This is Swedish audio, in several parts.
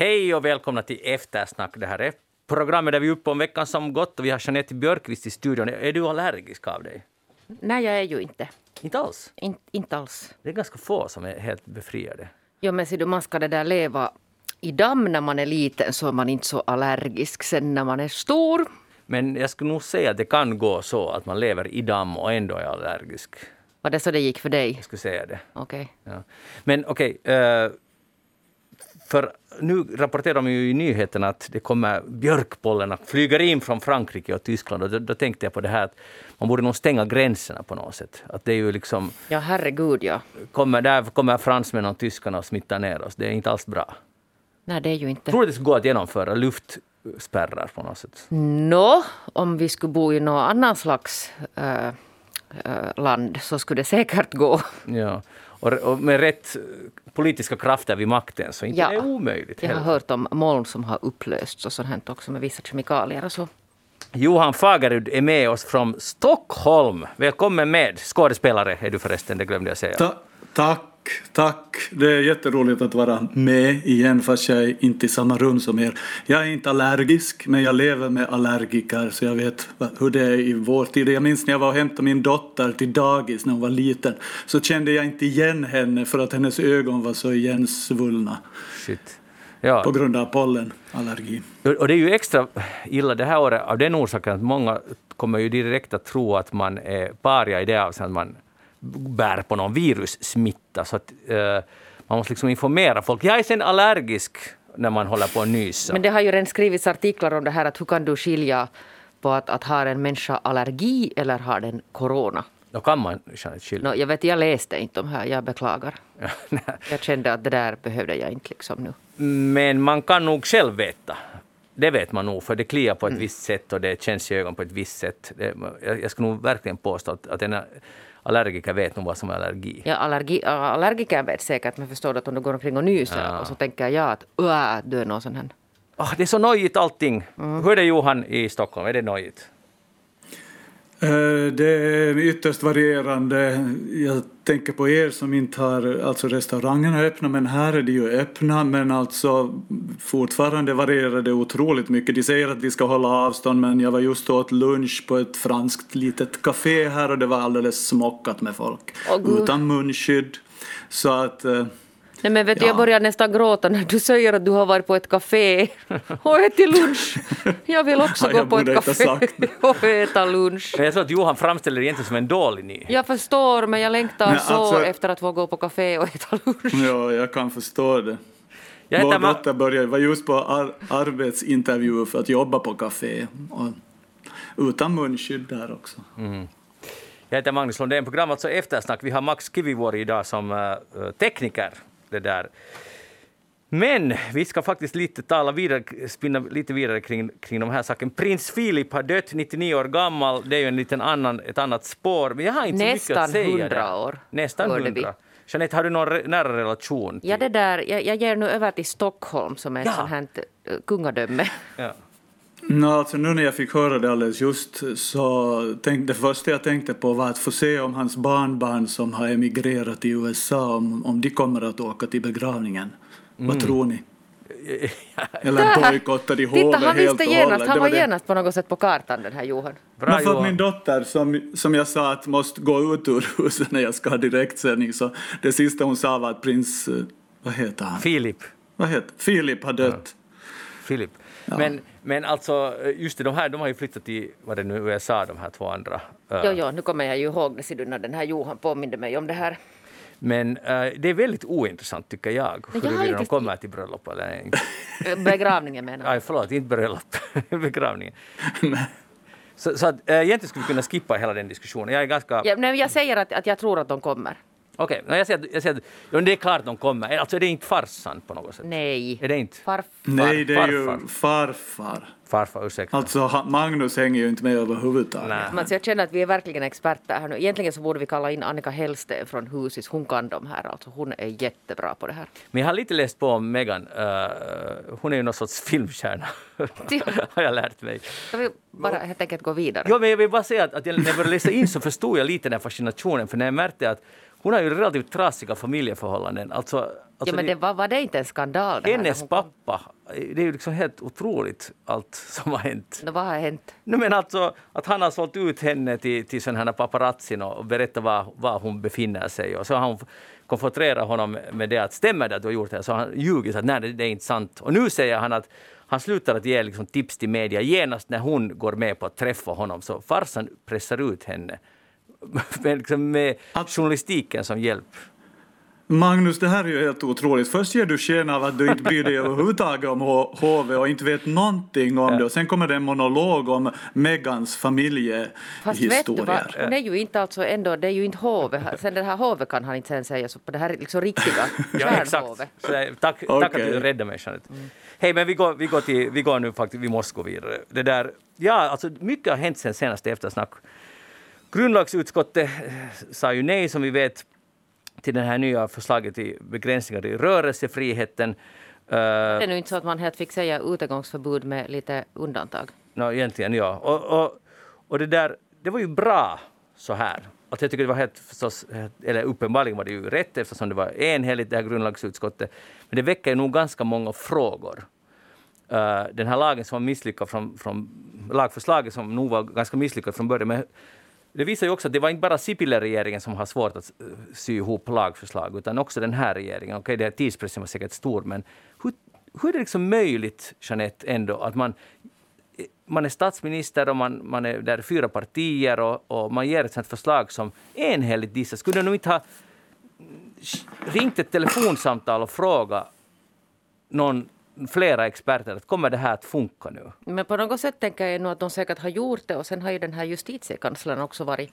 Hej och välkomna till Eftersnack. Det här är programmet där vi är uppe om veckan som gått och vi har Jeanette Björkqvist i studion. Är du allergisk av dig? Nej, jag är ju inte. Inte alls? In, inte alls. Det är ganska få som är helt befriade. Ja, men ser du, man ska det där leva i damm när man är liten så är man inte så allergisk sen när man är stor. Men jag skulle nog säga att det kan gå så att man lever i damm och ändå är allergisk. Var det så det gick för dig? Jag skulle säga det. Okej. Ja. Men okej, eh, för nu rapporterar de ju i nyheterna att det kommer björkpollen att flyger in från Frankrike och Tyskland. Och då, då tänkte jag på det här att man borde nog stänga gränserna på något sätt. Att det är ju liksom, Ja, herregud ja. kommer, där kommer fransmännen och tyskarna och smittar ner oss. Det är inte alls bra. Nej, det är ju inte. Tror det skulle gå att genomföra luftspärrar på något sätt. Nå, om vi skulle bo i något annat slags äh, äh, land så skulle det säkert gå. Ja. Och, och med rätt politiska krafter vid makten så inte Ja. det är omöjligt Jag har heller. hört om moln som har upplösts och sånt här också med vissa kemikalier och så. Johan Fagerud är med oss från Stockholm. Välkommen med. Skådespelare är du förresten, det glömde jag säga. Ta tack, tack. Det är jätteroligt att vara med igen fast jag är inte i samma rum som er. Jag är inte allergisk men jag lever med allergiker så jag vet hur det är i vår tid. Jag minns när jag var och hämtade min dotter till dagis när hon var liten så kände jag inte igen henne för att hennes ögon var så igensvullna Shit. Ja. på grund av pollenallergi. Och det är ju extra illa det här året av den orsaken att många kommer ju direkt att tro att man är paria i det avseendet bär på någon virussmitta. Så att, eh, man måste liksom informera folk. Jag är sen allergisk när man håller på att nysa. Men det har ju redan skrivits artiklar om det här att hur kan du skilja på att, att har en människa allergi eller har den corona? Då kan man skillnad. Nå, jag vet, jag läste inte om här, jag beklagar. Jag kände att det där behövde jag inte liksom nu. Men man kan nog själv veta. Det vet man nog, för det kliar på ett visst sätt och det känns i ögonen på ett visst sätt. Det, jag, jag skulle nog verkligen påstå att, att en allergiker vet nog vad som är allergi. Ja, allergi, allergiker vet säkert, men förstår du att om du går omkring och nyser Ja. och så tänker jag att "Uah, du är någon sån här. Ah, det är så nojigt allting. Hur är det Johan i Stockholm? Är det nojigt? Eh, Det är ytterst varierande. Jag tänker på er som inte har, alltså restaurangerna är öppna, men här är de ju öppna, men alltså fortfarande varierar det otroligt mycket. De säger att vi ska hålla avstånd, men jag var just åt lunch på ett franskt litet café här och det var alldeles smockat med folk. Gud. utan munskydd. Så att, eh, Nej men vet du, Ja. jag börjar nästan gråta när du säger att du har varit på ett café och ätit lunch. Jag vill också Ja, gå på ett café och äta lunch. Men jag tror att Johan framställer det egentligen som en dålig nyhet. Jag förstår, men jag längtar Nej, så alltså- efter att få gå på café och äta lunch. ja, jag kan förstå det. Jag Vår dotter började, var just på ar arbetsintervju för att jobba på café. Och utan munskydd där också. Jag heter Magnus Lundén. Program alltså Eftersnack. Vi har Max Kivivuori idag som eh, tekniker. Det där. Men vi ska faktiskt lite tala vidare, spinna lite vidare kring, kring de här sakerna. Prins Philip har dött, 99 år gammal. Det är ju en liten annan, ett annat spår. Men jag har inte så mycket Nästan att säga. 100 där. år, Nästan hörde 100. Jeanette, har du någon nära relation? Till? Ja, det där, jag, jag ger nu över till Stockholm som är ett Ja. sånt här eh, kungadöme. Ja. No, alltså nu när jag fick höra det alldeles just så tänkte, det första jag tänkte på var att få se om hans barnbarn som har emigrerat till USA om, om de kommer att åka till begravningen. Vad tror ni? Eller bojkottar de Titta, hovet han helt visste och genast, han Det var genast på något sätt på kartan den här Johan. Bra Men för Johan. min dotter, som, som jag sa, att måste gå ut ur huset när jag ska ha direktsändning, så det sista hon sa var att prins, eh, vad heter han? Filip. Vad heter Filip har dött. Filip. Men, men alltså, just det, de här de har ju flyttat till vad det nu, USA, de här två andra. Eh, Jo, jo, nu kommer jag ju ihåg det, ser du, när den här Johan påminde mig om det här. Men eh, det är väldigt ointressant tycker jag, huruvida de kommer till bröllop eller inte. Eh, Begravningen menar jag. Aj, förlåt, inte bröllop, begravningen. Så, så att, äh, egentligen skulle vi kunna skippa hela den diskussionen. Jag är ganska... Ja, nej, jag säger att, att jag tror att de kommer. Okej, okay, jag säger, att- jag säger att ja, det är klart de kommer. Alltså är det inte farsan på något sätt? Nej. Är det inte? Farfar. Nej, det är ju farfar. farfar. Farfar, ursäkta. Alltså Magnus hänger ju inte med överhuvudtaget. Nej. Alltså, jag känner att vi är verkligen experter här nu. Egentligen så borde vi kalla in Annika Hellsten från Husis. Hon kan de här. Alltså, hon är jättebra på det här. Men jag har lite läst på om Megan. Eh, hon är ju någon sorts filmstjärna, har jag lärt mig. Ska vi bara helt enkelt gå vidare? Jo, men jag vill bara säga att, att jag, när jag började läsa in så förstod jag lite den här fascinationen. För när jag märkte att hon har ju relativt trasiga familjeförhållanden. Alltså, alltså ja, men det var, var det inte en skandal? Det hennes pappa, det är ju liksom helt otroligt allt som har hänt. No, vad har hänt? No, men alltså, att han har sålt ut henne till, till sån här paparazzin och berättat var, var hon befinner sig. Och så har hon konfronterat honom med det att stämmer det att du har gjort det? Så han ljugit att nej, det är inte sant. Och nu säger han att han slutar att ge liksom, tips till media genast när hon går med på att träffa honom. Så farsan pressar ut henne med, liksom, med journalistiken som hjälp. Magnus, det här är ju helt otroligt. Först ger du sken av att du inte bryr dig överhuvudtaget om HV och inte vet någonting om ja. det och sen kommer det en monolog om Megans familjehistorier. Fast vet du vad, hon är ju inte alltså ändå, det är ju inte HV. Sen det här HV kan han inte sen säga, så på det här liksom riktiga ja, exakt. tack, okay. tack att du räddade mig Jeanette. Mm. Hej, men vi går, vi går till, vi går nu faktiskt, vi måste gå vidare. Det där, ja, alltså mycket har hänt sen senaste eftersnack. Grundlagsutskottet eh, sa ju nej, som vi vet, till det här nya förslaget till begränsningar i rörelsefriheten. Det är nu inte så att man helt fick säga utegångsförbud med lite undantag. No, egentligen ja. Och, och, och det där, det var ju bra så här. Alltså jag tycker det var helt förstås, eller uppenbarligen var det ju rätt eftersom det var enhälligt det här grundlagsutskottet. Men det väcker nog ganska många frågor. Uh, den här lagen som var misslyckad från, från lagförslaget som nog var ganska misslyckat från början. Men det visar ju också att det var inte bara Sipilä-regeringen som har svårt att eh, sy ihop lagförslag, utan också den här regeringen. Okej, okay, tidspressen var säkert stor, men hur, hur är det liksom möjligt, Jeanette, ändå att man eh, man är statsminister och man, man är där fyra partier och, och man ger ett sånt förslag som enhälligt dissas. Skulle de nog inte ha ringt ett telefonsamtal och frågat någon flera experter att kommer det här att funka nu? Men på något sätt tänker jag nog att de säkert har gjort det och sen har ju den här justitiekanslern också varit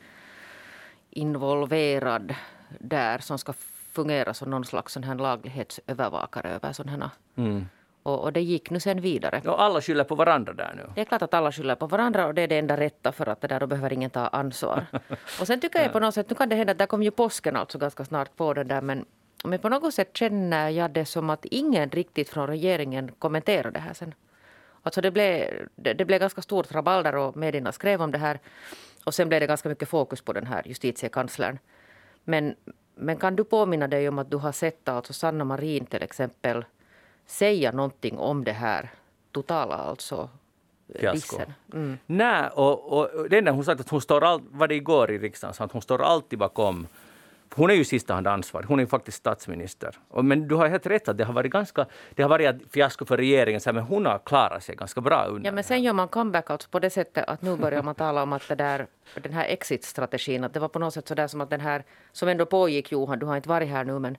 involverad där som ska fungera som någon slags sån här laglighetsövervakare över sådana mm. Och, och, det gick nu sen vidare. Och alla skyller på varandra där nu? Det är klart att alla skyller på varandra och det är det enda rätta för att det där då behöver ingen ta ansvar. och sen tycker jag på något sätt, nu kan det hända, där kom ju påsken alltså ganska snart på den där men men på något sätt känner jag det som att ingen riktigt från regeringen kommenterade det här sen. Alltså det blev, det, det blev ganska stort rabalder och medierna skrev om det här. Och sen blev det ganska mycket fokus på den här justitiekanslern. Men, men kan du påminna dig om att du har sett alltså Sanna Marin till exempel säga någonting om det här totala alltså Fiasko. Mm. Nej, och, och det enda hon sagt att hon står, all, var det igår i riksdagen, så att hon står alltid bakom hon är ju i sista hand ansvarig. Hon är ju faktiskt statsminister. Men du har helt rätt att det har varit ganska det har varit fiasko för regeringen, men hon har klarat sig ganska bra under Ja, men sen gör man comeback alltså på det sättet att nu börjar man tala om att det där, den här exit-strategin, att det var på något sätt så där som att den här, som ändå pågick, Johan, du har inte varit här nu, men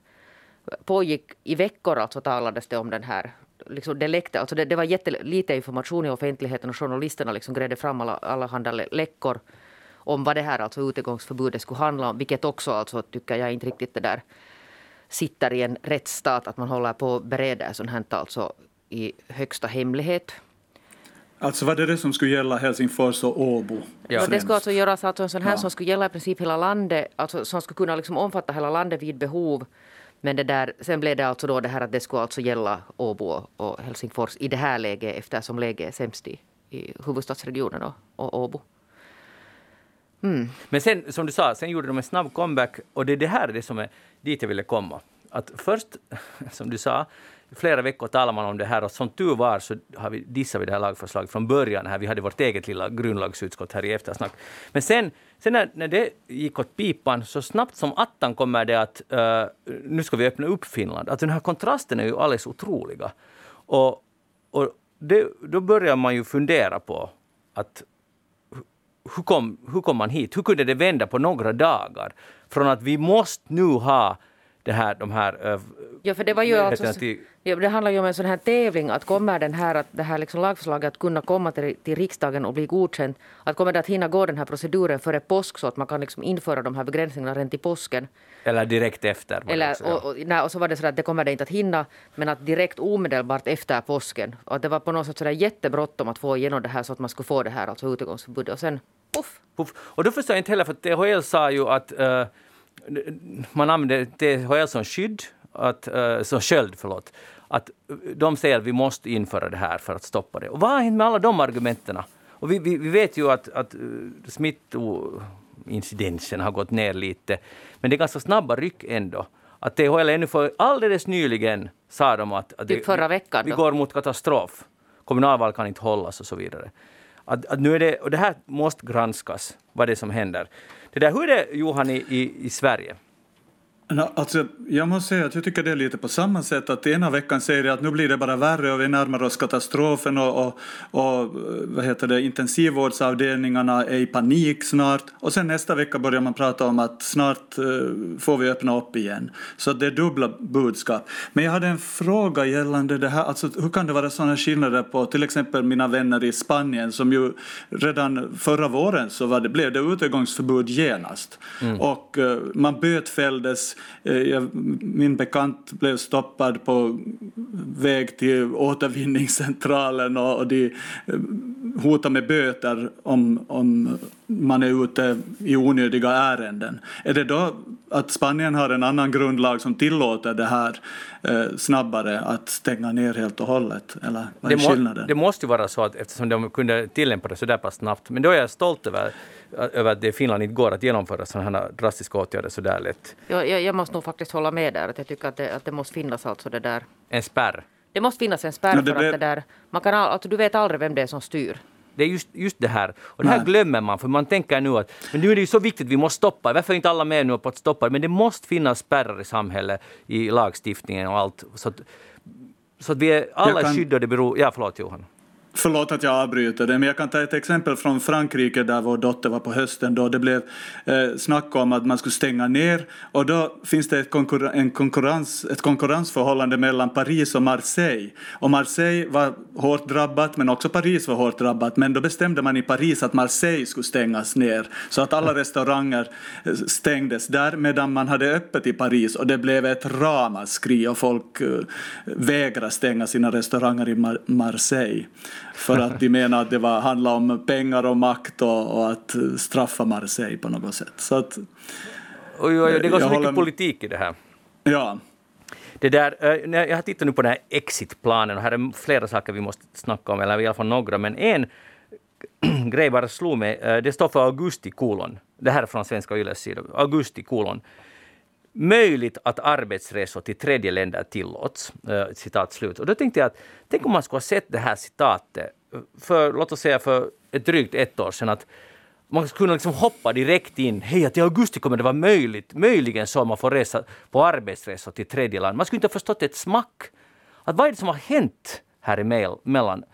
pågick i veckor alltså talades det om den här liksom det läckte, alltså det, det var jättelite information i offentligheten och journalisterna liksom grävde fram alla, alla läckor om vad det här alltså utegångsförbudet skulle handla om. Vilket också alltså, tycker jag inte riktigt det där sitter i en rättsstat att man håller på att bereda sånt här alltså i högsta hemlighet. Alltså var det det som skulle gälla Helsingfors och Åbo? Ja. Det skulle alltså göras alltså en sån här ja. som skulle gälla i princip hela landet, alltså som skulle kunna liksom omfatta hela landet vid behov. Men det där, sen blev det alltså då det här att det skulle alltså gälla Åbo och Helsingfors i det här läget eftersom läget är sämst i, i huvudstadsregionen och, och Åbo. Mm. Men sen, som du sa, sen gjorde de en snabb comeback och det är det här det som är dit jag ville komma. Att först, som du sa, flera veckor talar man om det här och som tur var så har vi dissade vi det här lagförslaget från början. Här. Vi hade vårt eget lilla grundlagsutskott här i eftersnack. Men sen, sen när, när det gick åt pipan så snabbt som attan kommer det att uh, nu ska vi öppna upp Finland. Att den här kontrasten är ju alldeles otroliga. Och, och det, då börjar man ju fundera på att hur kom, hur kom man hit? Hur kunde det vända på några dagar? Från att vi måste nu ha det här, de här... Uh, ja, för det var ju alltså, till... ja, det handlar ju om en sån här tävling, att kommer den här, att det här liksom lagförslaget att kunna komma till, till riksdagen och bli godkänt, att kommer det att hinna gå den här proceduren före påsk så att man kan liksom införa de här begränsningarna redan till påsken. Eller direkt efter. Eller, också, ja. och, och, nej, och så var det så att det kommer det inte att hinna, men att direkt omedelbart efter påsken. Och att det var på något sätt så där jättebråttom att få igenom det här så att man skulle få det här alltså utegångsförbudet. Och sen puff. puff. Och då förstår jag inte heller, för THL sa ju att uh, man använder THL som skydd, att, uh, som sköld, förlåt. Att de säger att vi måste införa det här för att stoppa det. Och vad har hänt med alla de argumenten? Och vi, vi, vi vet ju att, att uh, smitto incidensen har gått ner lite. Men det är ganska snabba ryck ändå. Att THL ännu för alldeles nyligen sa de att, att typ förra veckan vi, vi går mot katastrof. Kommunalval kan inte hållas och så vidare. Att, att nu är det, och det här måste granskas, vad det är som händer. Det där, hur är det Johan i, i, i Sverige? Alltså, jag måste säga att jag tycker det är lite på samma sätt att ena veckan säger det att nu blir det bara värre och vi närmar oss katastrofen och, och, och vad heter det, intensivvårdsavdelningarna är i panik snart och sen nästa vecka börjar man prata om att snart uh, får vi öppna upp igen. Så det är dubbla budskap. Men jag hade en fråga gällande det här, alltså hur kan det vara sådana skillnader på till exempel mina vänner i Spanien som ju redan förra våren så var det, blev det utegångsförbud genast mm. och uh, man bötfälldes Eh, jag, min bekant blev stoppad på väg till återvinningscentralen och, och de eh, hotar med böter om, om man är ute i onödiga ärenden. Är det då att Spanien har en annan grundlag som tillåter det här eh, snabbare att stänga ner helt och hållet? Eller vad är det, må, skillnaden? det måste ju vara så att eftersom de kunde tillämpa det så där pass snabbt. Men då är jag stolt över, över att det i Finland inte går att genomföra sådana här drastiska åtgärder så där lätt. Jag, jag, jag måste nog faktiskt hålla med där. Att jag tycker att det, att det måste finnas alltså det där. En spärr. Det måste finnas en spärr det för att det där... Man kan, al- alltså, du vet aldrig vem det är som styr. Det är just, just det här. Och det här Nej. glömmer man, för man tänker nu att men nu är det ju så viktigt, vi måste stoppa. Varför är inte alla med nu på att stoppa? Men det måste finnas spärrar i samhället, i lagstiftningen och allt. Så att, så att vi är alla kan- skyddade beror... Ja, förlåt Johan. Förlåt att jag avbryter det, men jag kan ta ett exempel från Frankrike där vår dotter var på hösten då det blev eh, snack om att man skulle stänga ner. Och då finns det ett, konkurren- en konkurrens, ett konkurrensförhållande mellan Paris och Marseille. Och Marseille var hårt drabbat men också Paris var hårt drabbat. Men då bestämde man i Paris att Marseille skulle stängas ner så att alla restauranger eh, stängdes där medan man hade öppet i Paris. Och det blev ett ramaskri och folk eh, vägrade stänga sina restauranger i Mar- Marseille för att de menar att det var, handlade om pengar och makt och, och att straffa Marseille på något sätt. Så att, Oj, oj, det går så mycket håller- politik i det här. ja. Det där, eh, jag har tittat nu på den här exitplanen och här är flera saker vi måste snacka om, eller i alla fall några, men en grej bara slog mig. Eh, Det står för augusti kolon. Det här är från Svenska Yles sida. Augusti kolon. Möjligt att arbetsresor till tredje länder tillåts. Eh, citat slut. Och då tänkte jag att tänk om man skulle ha sett det här citatet för, låt oss säga för ett drygt ett år sedan. Att man skulle kunna liksom hoppa direkt in. Hej, att i augusti kommer det vara möjligt, möjligen så man får resa på arbetsresor till tredje land. Man skulle inte ha förstått ett smack. Att vad är det som har hänt här emellan?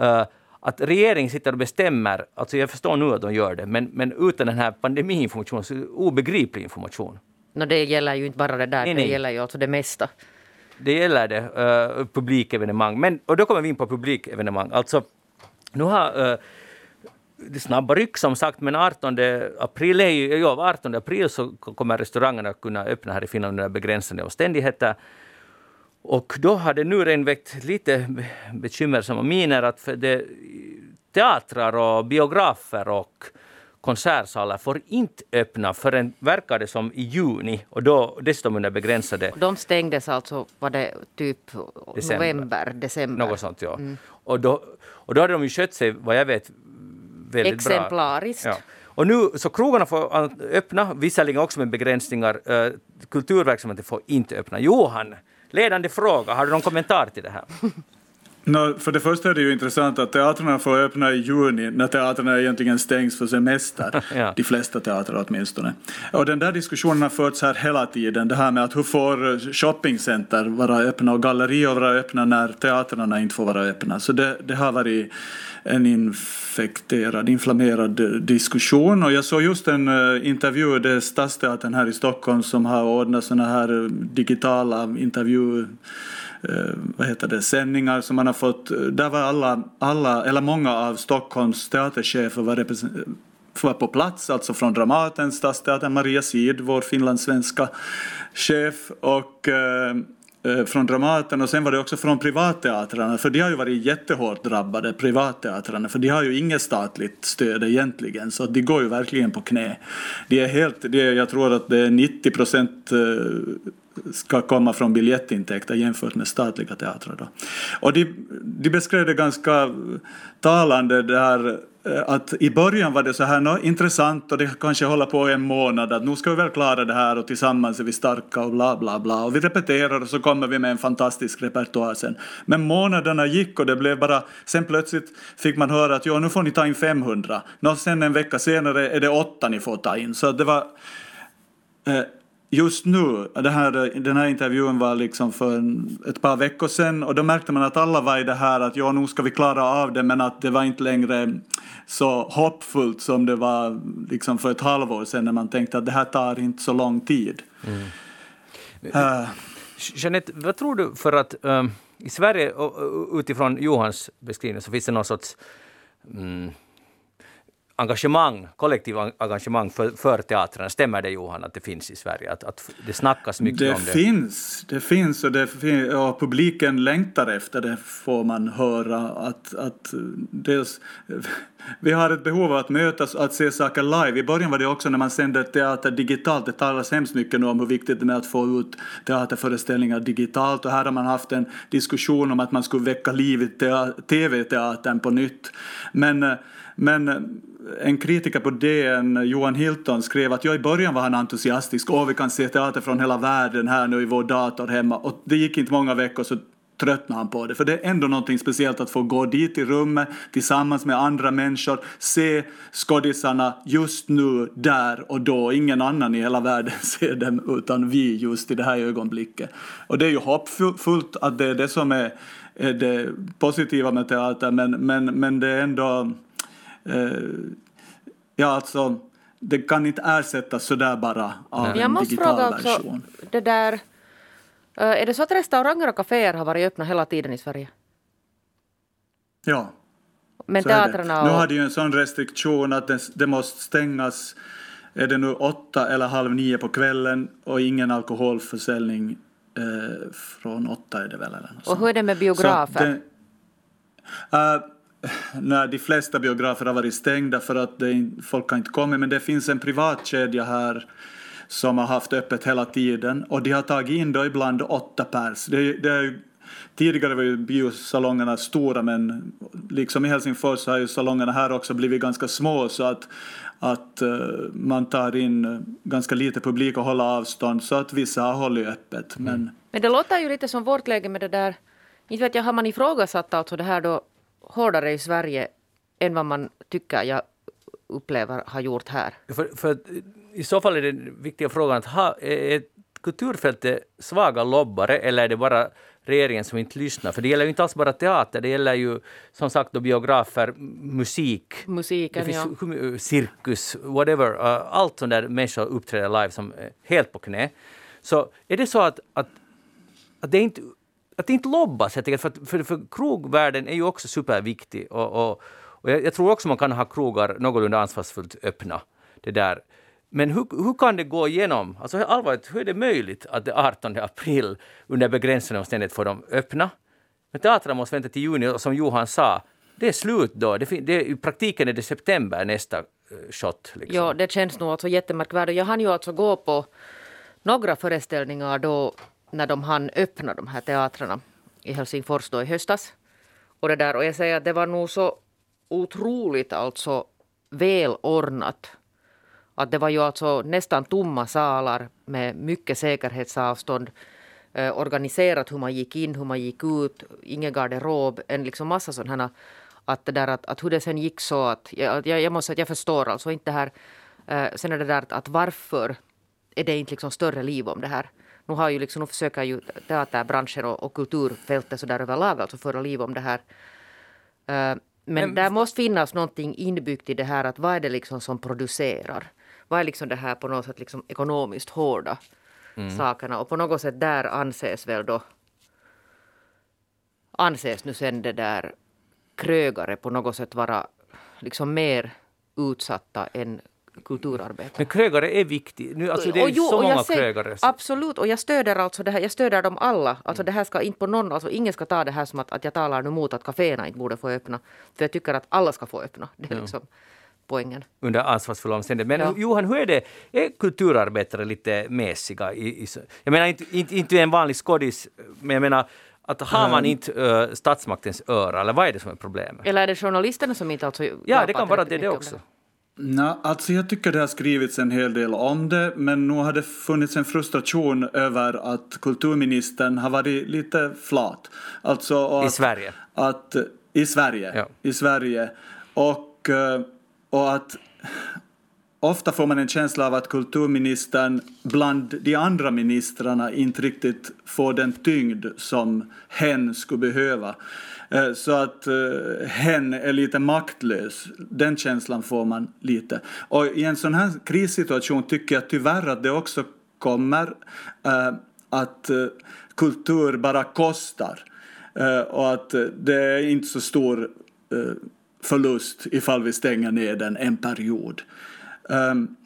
Uh, eh, att regeringen sitter och bestämmer, alltså jag förstår nu att de gör det, men, men utan den här pandemiinformationen, så obegriplig information. No, det gäller ju inte bara det där, Nej, det nej. gäller ju alltså det mesta. Det gäller det, uh, publikevenemang. Men, och då kommer vi in på publikevenemang. Alltså, nu har uh, det snabba ryck som sagt, men 18 april, är ju, ja, 18 april så kommer restaurangerna kunna öppna här i Finland under begränsade omständigheter. Och då har det nu redan väckt lite bekymmersamma miner att för det, teatrar och biografer och konsertsalar får inte öppna förrän, verkar det som, i juni och då dessutom under begränsade de stängdes alltså, var det typ December. november, december? Något sånt, ja. Och, då, och då hade de ju skött sig, vad jag vet, väldigt bra. Exemplariskt. Ja. Och nu, så krogarna får öppna, visserligen också med begränsningar. Uh, kulturverksamheten får inte öppna. Johan, ledande fråga, har du någon kommentar till det här? Nå, för det första är det ju intressant att teatrarna får öppna i juni när teatrarna egentligen stängs för semester. Ja. De flesta teatrar åtminstone. Och den där diskussionen har förts här hela tiden. Det här med att hur får shoppingcenter vara öppna och gallerior vara öppna när teatrarna inte får vara öppna. Så det, det har varit en infekterad, inflammerad diskussion. Och jag såg just en uh, intervju, det är Stadsteatern här i Stockholm som har ordnat sådana här digitala intervju eh, Eh, vad heter det, sändningar som man har fått. Där var alla, alla eller många av Stockholms teaterchefer var, represen- var på plats, alltså från Dramaten, Stadsteatern, Maria Sid, vår finlandssvenska chef och eh, eh, från Dramaten och sen var det också från privatteatrarna för de har ju varit jättehårt drabbade, privatteatrarna, för de har ju inget statligt stöd egentligen så de går ju verkligen på knä. De är helt, de är, jag tror att det är 90 procent eh, ska komma från biljettintäkter jämfört med statliga teatrar. Då. Och de, de beskrev det ganska talande där här, eh, att i början var det så här no, intressant och det kanske håller på en månad att nu ska vi väl klara det här och tillsammans är vi starka och bla bla bla och vi repeterar och så kommer vi med en fantastisk repertoar sen. Men månaderna gick och det blev bara, sen plötsligt fick man höra att ja nu får ni ta in 500. No, sen en vecka senare är det åtta ni får ta in. Så det var eh, just nu, här, den här intervjun var liksom för ett par veckor sedan och då märkte man att alla var i det här att ja, nu ska vi klara av det men att det var inte längre så hoppfullt som det var liksom för ett halvår sedan när man tänkte att det här tar inte så lång tid. Mm. Uh. Jeanette, vad tror du för att um, i Sverige, utifrån Johans beskrivning, så finns det någon sorts um, engagemang, kollektiv engagemang för, för teatrarna. Stämmer det Johan att det finns i Sverige? Att, att det snackas mycket det om det? Finns, det finns och det finns, och publiken längtar efter det får man höra. Att, att dels, vi har ett behov av att mötas och att se saker live. I början var det också när man sände teater digitalt. Det talas hemskt mycket nu om hur viktigt det är att få ut teaterföreställningar digitalt och här har man haft en diskussion om att man skulle väcka liv i tv-teatern på nytt. Men, men en kritiker på DN, Johan Hilton, skrev att ja, i början var han entusiastisk. Åh, vi kan se teater från hela världen här nu i vår dator hemma. Och det gick inte många veckor så tröttnade han på det. För det är ändå någonting speciellt att få gå dit i rummet tillsammans med andra människor, se skådisarna just nu, där och då. Ingen annan i hela världen ser dem utan vi just i det här ögonblicket. Och det är ju hoppfullt att det är det som är, är det positiva med teater, men, men, men det är ändå ja, alltså, det kan inte ersättas sådär bara av Nej. en Jag måste digital fråga version. Också, det där, eh, är det så att restauranger och kaféer har varit öppna hela tiden i Sverige? Ja. Men teatrarna och... Nu har de ju en sån restriktion att det, det måste stängas är det nu åtta eller halv nio på kvällen och ingen alkoholförsäljning eh, från åtta är det väl. Eller och hur är det med biografer? Det, uh, när de flesta biografer har varit stängda för att det, folk har inte kommit. Men det finns en privat kedja här som har haft öppet hela tiden och de har tagit in då ibland åtta pers. Det, det är, tidigare var ju biosalongerna stora men liksom i Helsingfors så har ju salongerna här också blivit ganska små så att, att eh, man tar in eh, ganska lite publik och håller avstånd så att vissa har hållit öppet. Men, mm. men det låter ju lite som vårt läge med det där inte vet jag, har man ifrågasatt alltså det här då hårdare i Sverige än vad man tycker jag upplever har gjort här. För, för I så fall är den viktiga frågan att ha, är kulturfältet svaga lobbare eller är det bara regeringen som inte lyssnar? För det gäller ju inte alls bara teater, det gäller ju som sagt då biografer, musik, Musiken, det finns cirkus, whatever. Allt sånt där människor uppträder live som är helt på knä. Så är det så att, att, att det inte att inte lobbas helt enkelt, för, för, för krogvärlden är ju också superviktig. Och, och, och jag, jag, tror också man kan ha krogar någorlunda ansvarsfullt öppna. Det där. Men hur, hur kan det gå igenom? Alltså allvarligt, hur är det möjligt att det 18 april under begränsade omständigheter får de öppna? Men teatrarna måste vänta till juni och som Johan sa, det är slut då. Det, det, I praktiken är det september nästa eh, shot. Liksom. Ja, det känns nog alltså jättemärkvärdigt. Jag hann ju alltså gå på några föreställningar då när de hann öppna de här teatrarna i Helsingfors då i höstas. Och, det där, och jag säger att det var nog så otroligt alltså välordnat. Att det var ju alltså nästan tomma salar med mycket säkerhetsavstånd. Eh, organiserat hur man gick in, hur man gick ut, ingen garderob, en liksom massa sådana att det där att, att hur det sen gick så att jag, jag, jag måste säga att jag förstår alltså inte här. Eh, sen är det där att, att varför är det inte liksom större liv om det här? Nu, har ju liksom, nu försöker ju teaterbranschen och, och kulturfältet så där överlag alltså föra liv om det här. Uh, men, men där måste finnas någonting inbyggt i det här att vad är det liksom som producerar? Vad är liksom det här på något sätt liksom ekonomiskt hårda mm. sakerna? Och på något sätt där anses väl då anses nu sen det där krögare på något sätt vara liksom mer utsatta än kulturarbetare. Men krögare är viktigt. Nu, alltså det är jo, så många säger, krögare. Absolut, och jag stöder alltså det här. Jag stöder dem alla. Alltså det här ska inte på någon, alltså ingen ska ta det här som att, att jag talar nu mot att kaféerna inte borde få öppna. För jag tycker att alla ska få öppna. Det är ja. liksom poängen. Under ansvarsfulla omständigheter. Men ja. Johan, hur är det? Är kulturarbetare lite mässiga? I, i, jag menar inte, inte, inte en vanlig skådis, men jag menar Att har man inte uh, statsmaktens öra, eller vad är det som är problemet? Eller är det journalisterna som inte alltså Ja, det kan vara det, det också. Nej, alltså jag tycker det har skrivits en hel del om det, men nu har det funnits en frustration över att kulturministern har varit lite flat. Alltså I att, Sverige? Att, I Sverige. Ja. I Sverige. Och, eh, och att ofta får man en känsla av att kulturministern bland de andra ministrarna inte riktigt får den tyngd som hen skulle behöva. Eh, så att eh, hen är lite maktlös. Den känslan får man lite. Och i en sån här krissituation tycker jag tyvärr att det också kommer eh, att kultur bara kostar. Och att det är inte så stor förlust ifall vi stänger ner den en period. Um,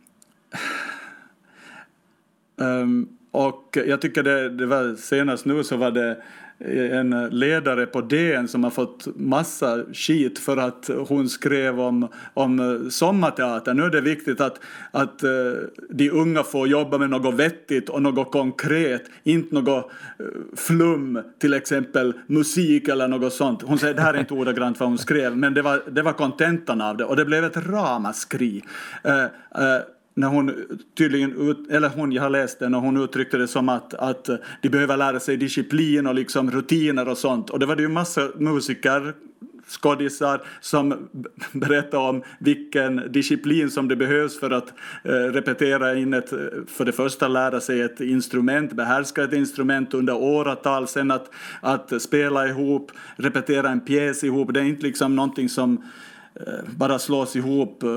um, och jag tycker det, det var senast nu så var det en ledare på DN som har fått massa skit för att hon skrev om, om sommarteater. Nu är det viktigt att, att eh, de unga får jobba med något vettigt och något konkret, inte något eh, flum, till exempel musik eller något sånt. Hon säger, det här är inte ordagrant vad hon skrev, men det var, det var kontentan av det och det blev ett ramaskri. Uh, uh, när hon tydligen, ut, eller hon, jag har läst den och hon uttryckte det som att, att de behöver lära sig disciplin och liksom rutiner och sånt. Och det var det ju massa musiker, skådisar som b- berättade om vilken disciplin som det behövs för att eh, repetera in ett, för det första lära sig ett instrument, behärska ett instrument under åratal, sen att, att spela ihop, repetera en pjäs ihop. Det är inte liksom någonting som eh, bara slås ihop eh,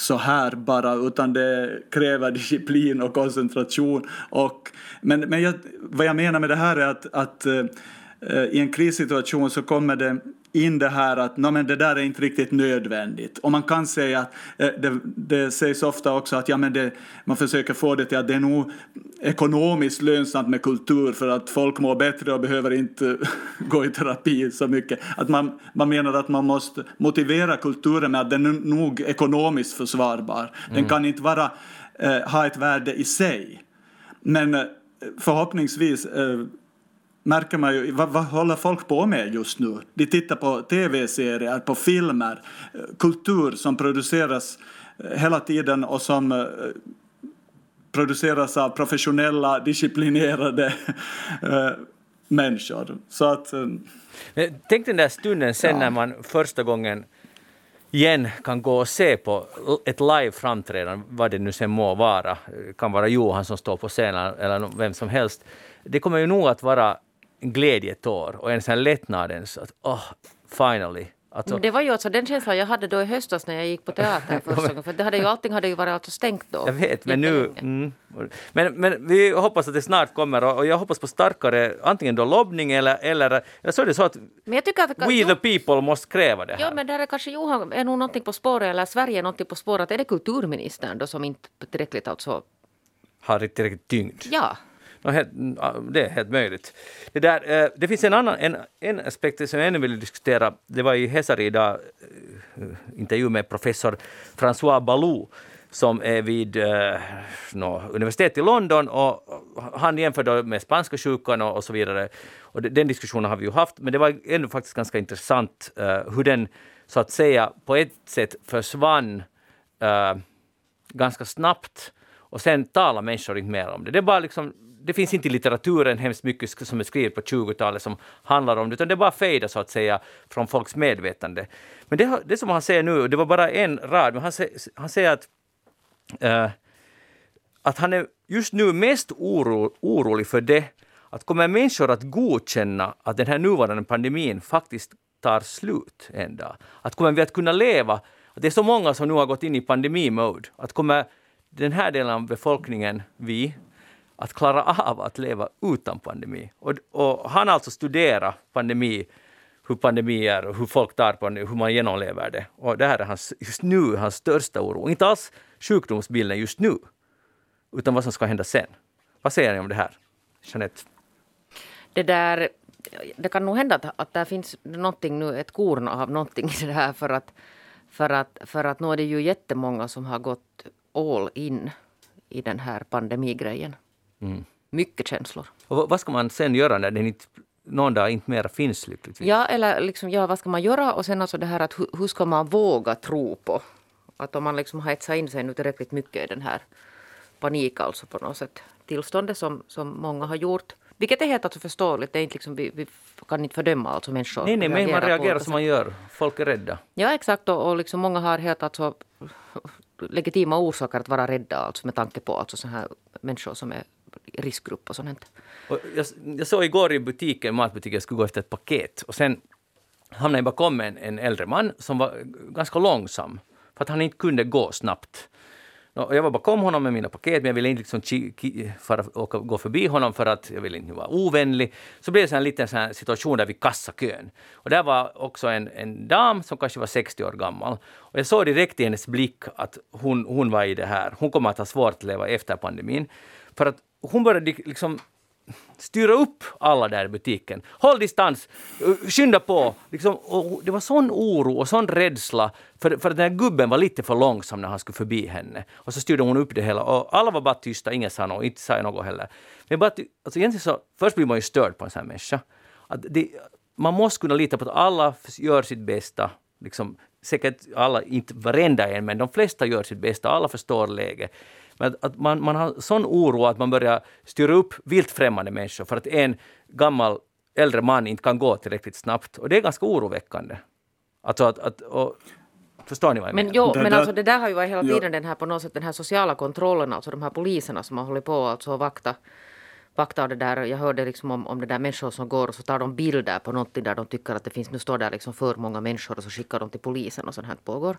så här bara, utan det kräver disciplin och koncentration. Och, men men jag, vad jag menar med det här är att, att eh, i en krissituation så kommer det in det här att no, men det där är inte riktigt nödvändigt. Och man kan säga att eh, det, det sägs ofta också att ja, men det, man försöker få det till att det är nog ekonomiskt lönsamt med kultur för att folk mår bättre och behöver inte gå i terapi så mycket. Att man, man menar att man måste motivera kulturen med att den är nog ekonomiskt försvarbar. Den kan inte vara, eh, ha ett värde i sig. Men eh, förhoppningsvis eh, märker man ju, vad, vad håller folk på med just nu? De tittar på tv-serier, på filmer, eh, kultur som produceras eh, hela tiden och som eh, produceras av professionella, disciplinerade människor. Så att... Tänk den där stunden sen när man första gången igen kan gå och se på ett live-framträdande, vad det nu sen må vara. Det kan vara Johan som står på scenen eller vem som helst. Det kommer ju nog att vara glädjetår och en sån här lättnadens att oh, finally. Alltså, det var ju alltså den känslan jag hade då i höstas när jag gick på teatern första gången. För det hade ju, allting hade ju varit alltså stängt då. Jag vet, men nu... Mm. Men, men vi hoppas att det snart kommer och jag hoppas på starkare antingen då lobbning eller, eller, eller så är det så att Men jag tycker att... we the people måste kräva det Ja, här. men där är kanske Johan är nog någonting på spåret, eller Sverige är någonting på spåret. Är det kulturministern då som inte tillräckligt alltså... Har tillräckligt tyngd. Ja. Det är helt möjligt. Det, där, eh, det finns en annan en, en aspekt som jag ännu vill diskutera. Det var i Hesari idag eh, intervju med professor François Balou som är vid eh, no, universitet i London och han jämför då med spanska sjukan och, och så vidare. Och den diskussionen har vi ju haft, men det var ändå faktiskt ganska intressant eh, hur den så att säga på ett sätt försvann eh, ganska snabbt och sen talar människor inte mer om det. Det, är bara liksom, det finns inte i litteraturen hemskt mycket som är skrivet på 20-talet som handlar om det, utan det är bara fejdar så att säga från folks medvetande. Men det, det som han säger nu, det var bara en rad, men han, säger, han säger att, äh, att han är just nu mest oro, orolig för det att kommer människor att godkänna att den här nuvarande pandemin faktiskt tar slut en dag? Att kommer vi att kunna leva? Att det är så många som nu har gått in i pandemimode. Att kommer den här delen av befolkningen, vi, att klara av att leva utan pandemi? Och, och han har alltså studerat pandemi, hur pandemi är och hur folk tar på det, hur man genomlever det. Och det här är hans, just nu hans största oro. Inte alls sjukdomsbilden just nu, utan vad som ska hända sen. Vad säger ni om det här? Jeanette? Det där... Det kan nog hända att, att det finns någonting nu, ett korn av någonting i det här för att, för att, för att nu är det ju jättemånga som har gått all in i den här pandemigrejen. Mm. Mycket känslor. Och vad ska man sen göra när den inte, någon dag inte mer finns lyckligtvis? Ja, eller liksom, ja, vad ska man göra? Och sen alltså det här att hur, hur ska man våga tro på? Att om man liksom har etsat in sig nu tillräckligt mycket i den här panik alltså på något sätt tillståndet som, som många har gjort. Vilket är helt alltså förståeligt. Det är inte liksom, vi, vi kan inte fördöma alltså människor. nej, nej, men man reagerar som man gör. Folk är rädda. Ja, exakt. Och, och liksom många har helt alltså legitima orsaker att vara rädda alltså med tanke på alltså så här människor som är riskgrupp och sånt. Och jag, jag såg igår i butiken, matbutiken, jag skulle gå efter ett paket och sen hamnade jag bakom en, en äldre man som var ganska långsam för att han inte kunde gå snabbt. Och jag var bakom honom med mina paket, men jag ville inte liksom för åka, gå förbi honom för att jag ville inte vara ovänlig. Så blev det en liten sån situation där vid kassakön. Och där var också en, en dam som kanske var 60 år gammal. Och jag såg direkt i hennes blick att hon, hon var i det här. Hon kommer att ha svårt att leva efter pandemin. För att hon började liksom styra upp alla där i butiken. Håll distans, eh, skynda på. Liksom, det var sån oro och sån rädsla för, för att den här gubben var lite för långsam när han skulle förbi henne. Och så styrde hon upp det hela och alla var bara tysta, ingen sa något, inte sa jag något heller. Men bara, alltså egentligen så, först blir man ju störd på en sån här människa. Att det, man måste kunna lita på att alla gör sitt bästa. Liksom, säkert alla, inte varenda en, men de flesta gör sitt bästa, alla förstår läget. Men att, man, man har sån oro att man börjar styra upp vilt främmande människor för att en gammal äldre man inte kan gå tillräckligt snabbt. Och det är ganska oroväckande. Alltså att, att och, Förstår ni vad jag men menar? Jo, men alltså det där har ju varit hela tiden den här på något sätt den här sociala kontrollen, alltså de här poliserna som har hållit på alltså att vakta vakta det där. Jag hörde liksom om, om det där människor som går och så tar de bilder på någonting där de tycker att det finns, nu står där liksom för många människor och så skickar de till polisen och sånt här pågår.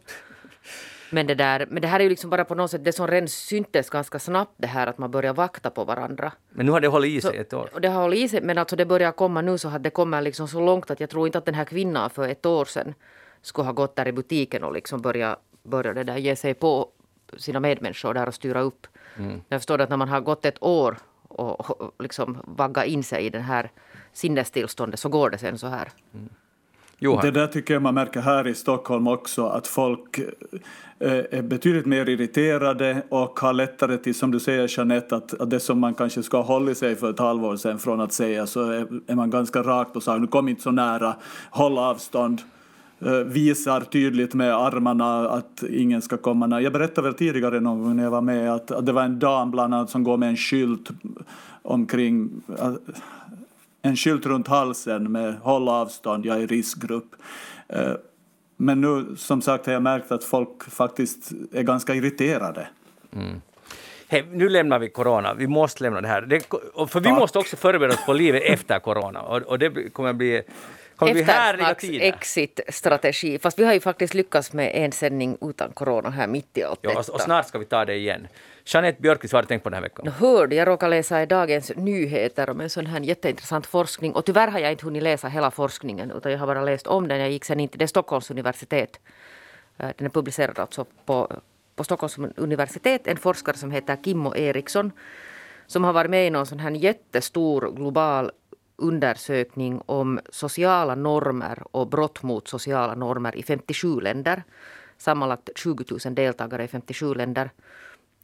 Men det, där, men det här är ju liksom bara på något sätt det som redan syntes ganska snabbt det här att man börjar vakta på varandra. Men nu har det hållit i sig så, ett år. Det har hållit i sig men alltså det börjar komma nu så att det kommer liksom så långt att jag tror inte att den här kvinnan för ett år sedan skulle ha gått där i butiken och liksom börja, börja det där ge sig på sina medmänniskor där och styra upp. Mm. Jag förstår att när man har gått ett år och liksom vagga in sig i den här sinnestillståndet så går det sen så här. Mm. Johan. Det där tycker jag man märker här i Stockholm också, att folk eh, är betydligt mer irriterade och har lättare till, som du säger Jeanette, att, att det som man kanske ska ha hållit sig för ett halvår sedan från att säga så är, är man ganska rakt och säger nu kom inte så nära, håll avstånd visar tydligt med armarna att ingen ska komma nära. Jag berättade väl tidigare någon gång när jag var med att, att det var en dam bland annat som går med en skylt omkring en skylt runt halsen med håll avstånd, jag är riskgrupp. Eh, men nu som sagt har jag märkt att folk faktiskt är ganska irriterade. Mm. Hey, nu lämnar vi corona, vi måste lämna det här. Det, för vi Tack. måste också förbereda oss på livet efter corona och, och det kommer att bli exit-strategi. Fast vi har ju faktiskt lyckats med en sändning utan corona här mitt i allt ja, detta. Och snart ska vi ta det igen. Jeanette Björkqvist, vad har du tänkt på den här veckan? Hörde, jag råkade läsa i Dagens Nyheter om en sån här jätteintressant forskning. Och tyvärr har jag inte hunnit läsa hela forskningen utan jag har bara läst om den. Jag gick sen in till det Stockholms universitet. Eh, den är publicerad alltså på, på Stockholms universitet. En forskare som heter Kimmo Eriksson som har varit med i någon sån här jättestor global undersökning om sociala normer och brott mot sociala normer i 57 länder. Sammanlagt 20 000 deltagare i 57 länder.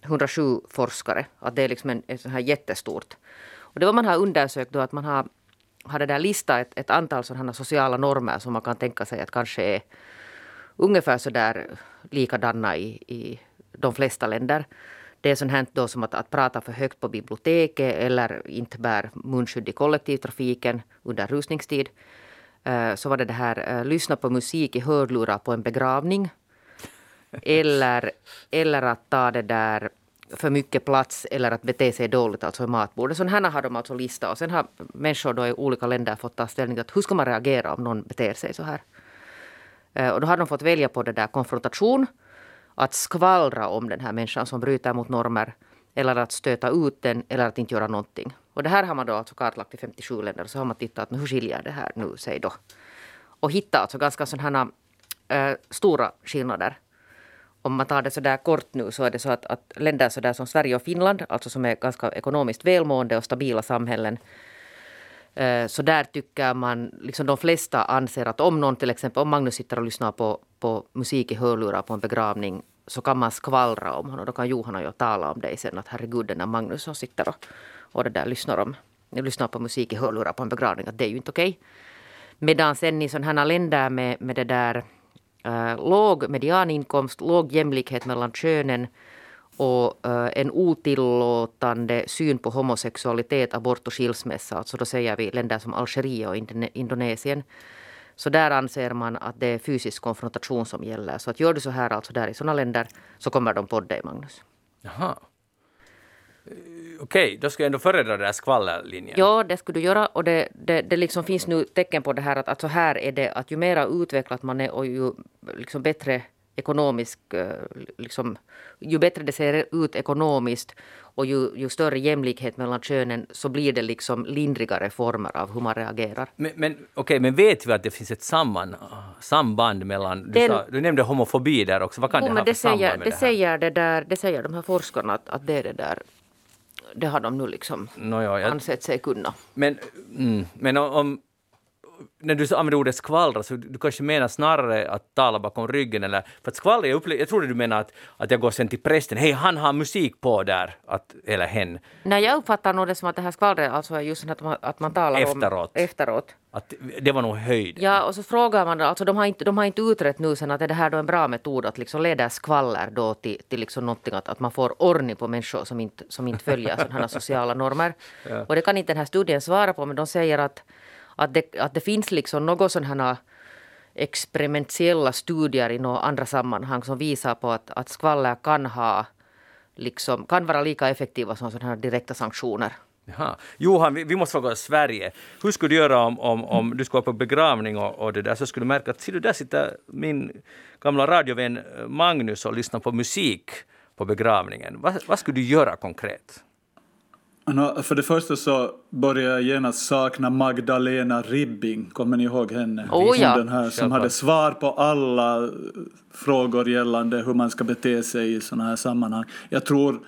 107 forskare. Att det är liksom en, en sån här jättestort. Och det vad man har undersökt då att man har, har det där listat ett, ett antal sådana sociala normer som man kan tänka sig att kanske är ungefär så där likadana i, i de flesta länder. Det är sånt här då som att, att prata för högt på biblioteket eller inte bär munskydd i kollektivtrafiken under rusningstid. Uh, så var det det här, uh, lyssna på musik i hörlurar på en begravning. eller, eller att ta det där för mycket plats eller att bete sig dåligt alltså i matbordet. Sådana har de alltså listat. Och sen har människor då i olika länder fått ta ställning till att hur ska man reagera om någon beter sig så här. Uh, och då har de fått välja på det där konfrontation att skvallra om den här människan som bryter mot normer eller att stöta ut den eller att inte göra någonting. Och det här har man då alltså kartlagt i 57 länder och så har man tittat hur skiljer det här nu sig då. Och hittat alltså ganska sådana äh, eh, stora skillnader. Om man tar det så där kort nu så är det så att, att länder så där som Sverige och Finland, alltså som är ganska ekonomiskt välmående och stabila samhällen, Eh, så där tycker man, liksom de flesta anser att om någon till exempel, om Magnus sitter och lyssnar på, på musik i hörlurar på en begravning så kan man skvallra om honom. Då kan Johanna ju tala om dig sen att herregud den där Magnus som sitter och, och det där lyssnar, om, lyssnar på musik i hörlurar på en begravning, att det är ju inte okej. Okay. Medan sen i sådana här länder med, med det där äh, låg medianinkomst, låg jämlikhet mellan könen och äh, en otillåtande syn på homosexualitet, abort och skilsmässa. Alltså då säger vi länder som Algeriet och Indonesien. Så där anser man att det är fysisk konfrontation som gäller. Så att gör du så här alltså där i sådana länder så kommer de på dig, Magnus. Jaha. Okej, okay, då ska jag ändå föredra den här skvallerlinjen. Ja, det skulle du göra. Och det, det, det liksom finns nu tecken på det här att, att så här är det att ju mer utvecklat man är och ju liksom bättre ekonomisk, eh, liksom, ju bättre det ser ut ekonomiskt och ju, ju större jämlikhet mellan könen så blir det liksom lindrigare former av hur man reagerar. Men, men, okay, men vet vi att det finns ett samman, samband mellan... Du, Den, sa, du nämnde homofobi där också. Vad kan jo, det ha för samband säger, med det, det här? Säger det, där, det säger de här forskarna att, att det är det där det har de nu liksom no, ja, jag... ansett sig kunna. Men, mm, men om, när du använder ordet skvallra så du kanske menar snarare att tala bakom ryggen eller för att skvallra, jag, upple- jag trodde du menar att, att jag går sen till prästen, hej han har musik på där, att, eller hen. Nej jag uppfattar nog det som att det här skvallret alltså är just att man, att man talar efteråt. om efteråt. Att det var nog höjd. Ja och så frågar man, alltså de har inte, de har inte utrett nu sen att är det här då en bra metod att liksom leda skvaller då till, till liksom någonting att, att man får ordning på människor som inte, som inte följer sådana här sociala normer. Ja. Och det kan inte den här studien svara på men de säger att att det, att det finns liksom något sådana experimentella studier i några andra sammanhang som visar på att, att skvaller kan, ha, liksom, kan vara lika effektiva som sådana här direkta sanktioner. Jaha. Johan, vi, vi, måste fråga Sverige. Hur skulle du göra om, om, om du skulle vara på begravning och, och, det där, så skulle du märka att ser du, där sitter min gamla radiovän Magnus och lyssnar på musik på begravningen. Va, vad skulle du göra konkret? För det första så började jag genast sakna Magdalena Ribbing. Kommer ni ihåg henne? Oh, ja. Den här som hade svar på alla frågor gällande hur man ska bete sig i sådana här sammanhang. Jag tror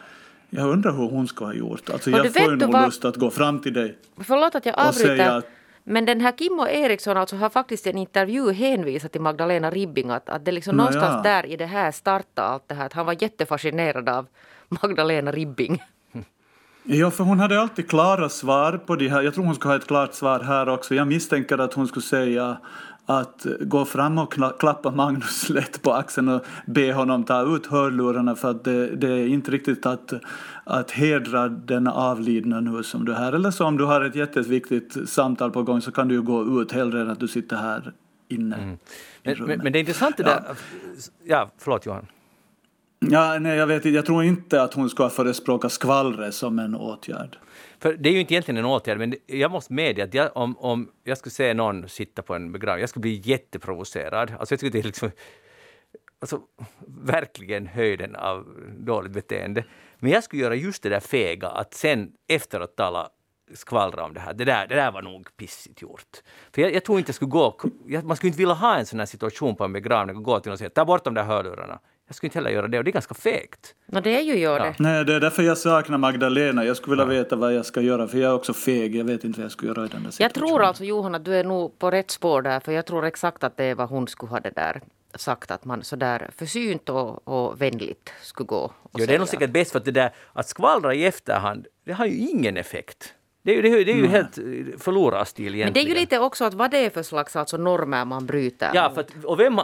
jag undrar hur hon ska ha gjort. Alltså, jag får ju nog vad... lust att gå fram till dig. Förlåt att jag avbryter. Att... Men den här Kimmo Eriksson alltså har faktiskt i en intervju hänvisat till Magdalena Ribbing att, att det liksom no, någonstans ja. där i det här startade allt det här. Att han var jättefascinerad av Magdalena Ribbing. Ja, för hon hade alltid klara svar på det här. Jag tror hon skulle ha ett klart svar här också. Jag misstänker att hon skulle säga att gå fram och klappa Magnus lätt på axeln och be honom ta ut hörlurarna för att det, det, är inte riktigt att, att hedra den avlidna nu som du är här. Eller så om du har ett jätteviktigt samtal på gång så kan du ju gå ut hellre än att du sitter här inne. Mm. Men, men, men, det är intressant det där... Ja, ja förlåt Johan. Ja, nej, jag, vet, jag tror inte att hon ska förespråka skvallret som en åtgärd. För det är ju inte egentligen en åtgärd, men jag måste medge att jag, om, om jag skulle se någon sitta på en begravning, jag skulle bli jätteprovocerad. Alltså jag tycker det är liksom, alltså, verkligen höjden av dåligt beteende. Men jag skulle göra just det där fega, att sen efteråt tala skvallra om det här. Det där, det där var nog pissigt gjort. För jag, jag tror inte jag skulle gå... Jag, man skulle inte vilja ha en sån här situation på en begravning och gå till någon och säga ta bort de där hörlurarna. Jag skulle inte heller göra det och det är ganska fegt. No, det är ju gör det. Ja. Nej, det är därför jag saknar Magdalena. Jag skulle vilja ja. veta vad jag ska göra för jag är också feg. Jag vet inte vad jag ska göra i den där situationen. Jag tror alltså Johan att du är nog på rätt spår där för jag tror exakt att det är vad hon skulle ha det där sagt att man sådär försynt och, och vänligt skulle gå och jo, Det är nog säkert bäst för att det där att skvallra i efterhand, det har ju ingen effekt. Det är, ju, det är ju helt förlorad stil egentligen. Men det är ju lite också att vad det är för slags alltså normer man bryter. Ja, för att, och vem,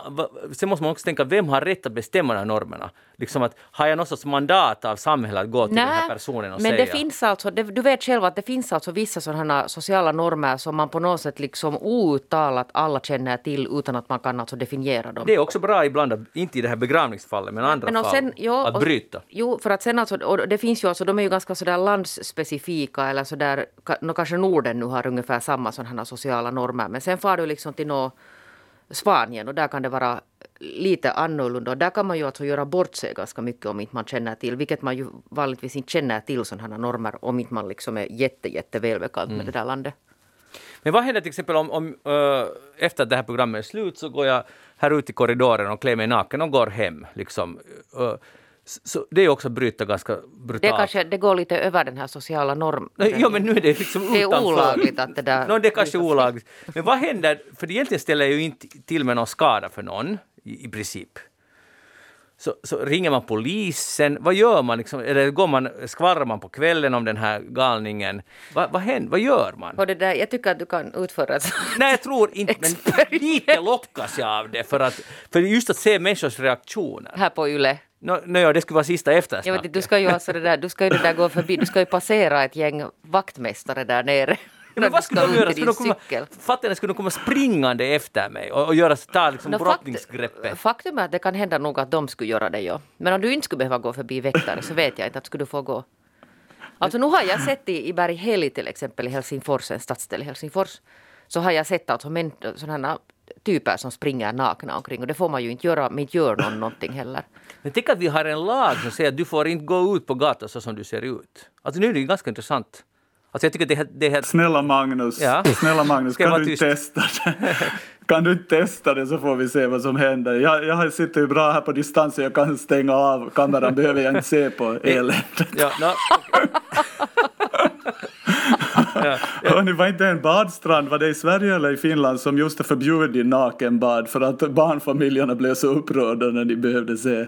sen måste man också tänka, vem har rätt att bestämma de här normerna? Liksom att, har jag något sorts mandat av samhället att gå till Nä, den här personen och men säga? det finns alltså, det, du vet själv att det finns alltså vissa sådana sociala normer som man på något sätt liksom outtalat alla känner till utan att man kan alltså definiera dem. Det är också bra ibland, inte i det här begravningsfallet, men andra men fall, sen, jo, att bryta. Och, jo, för att sen alltså, och det finns ju alltså, de är ju ganska sådär landsspecifika eller sådär, no, kanske Norden nu har ungefär samma sådana sociala normer, men sen far du liksom till nå Spanien och där kan det vara lite annorlunda. Och där kan man ju alltså göra bort sig ganska mycket om inte man känner till, vilket man ju vanligtvis inte känner till sådana normer om inte man liksom är jätte, jätte välbekant mm. med det där landet. Men vad händer till exempel om, om uh, efter att det här programmet är slut så går jag här ut i korridoren och klär mig naken och går hem. Liksom. Uh, så det är också att bryta ganska brutalt. Det, kanske, det går lite över den här sociala normen. Ja, men nu är det liksom Det är olagligt att det där... No, det är kanske olagligt. Men vad händer, för egentligen ställer jag ju inte till med någon skada för någon i, i princip. så, så ringer man polisen. Vad gör man? Liksom, eller går man, skvallrar man på kvällen om den här galningen? Va, vad händer? Vad gör man? Och det där, jag tycker att du kan utföra ett Nej, jag tror inte, men lite lockas jag av det för att för just att se människors reaktioner. här på Yle. Nå, no, ja, det skulle vara sista Jag eftersnacket. vet, inte, du ska ju alltså det där, du ska ju det där gå förbi, du ska ju passera ett gäng vaktmästare där nere. Men vad skulle de göra? Skulle de komma, skulle de komma springande efter mig och, och göra, ta liksom fakt- brottningsgreppet? Faktum är att det kan hända nog att de skulle göra det, ja. Men om du inte skulle behöva gå förbi väktare så vet jag inte att skulle du få gå. Alltså nu har jag sett i, i Berghälli till exempel i Helsingfors, en stadsdel i Helsingfors, så har jag sett alltså sådana typer som springer nakna omkring och det får man ju inte göra, men inte gör någon någonting heller. Men tänk att vi har en lag som säger att du får inte gå ut på gatan så som du ser ut. Alltså nu är det ju ganska intressant. Alltså jag tycker det är, det helt... Snälla Magnus, Ja. snälla Magnus kan du inte tyst? testa det? Kan du inte testa det så får vi se vad som händer. Jag, jag sitter ju bra här på distans så jag kan stänga av kameran, behöver jag inte se på eländet. Ja, no, Hörni, var inte en badstrand, var det i Sverige eller i Finland som just förbjudit nakenbad för att barnfamiljerna blev så upprörda när de behövde se eh,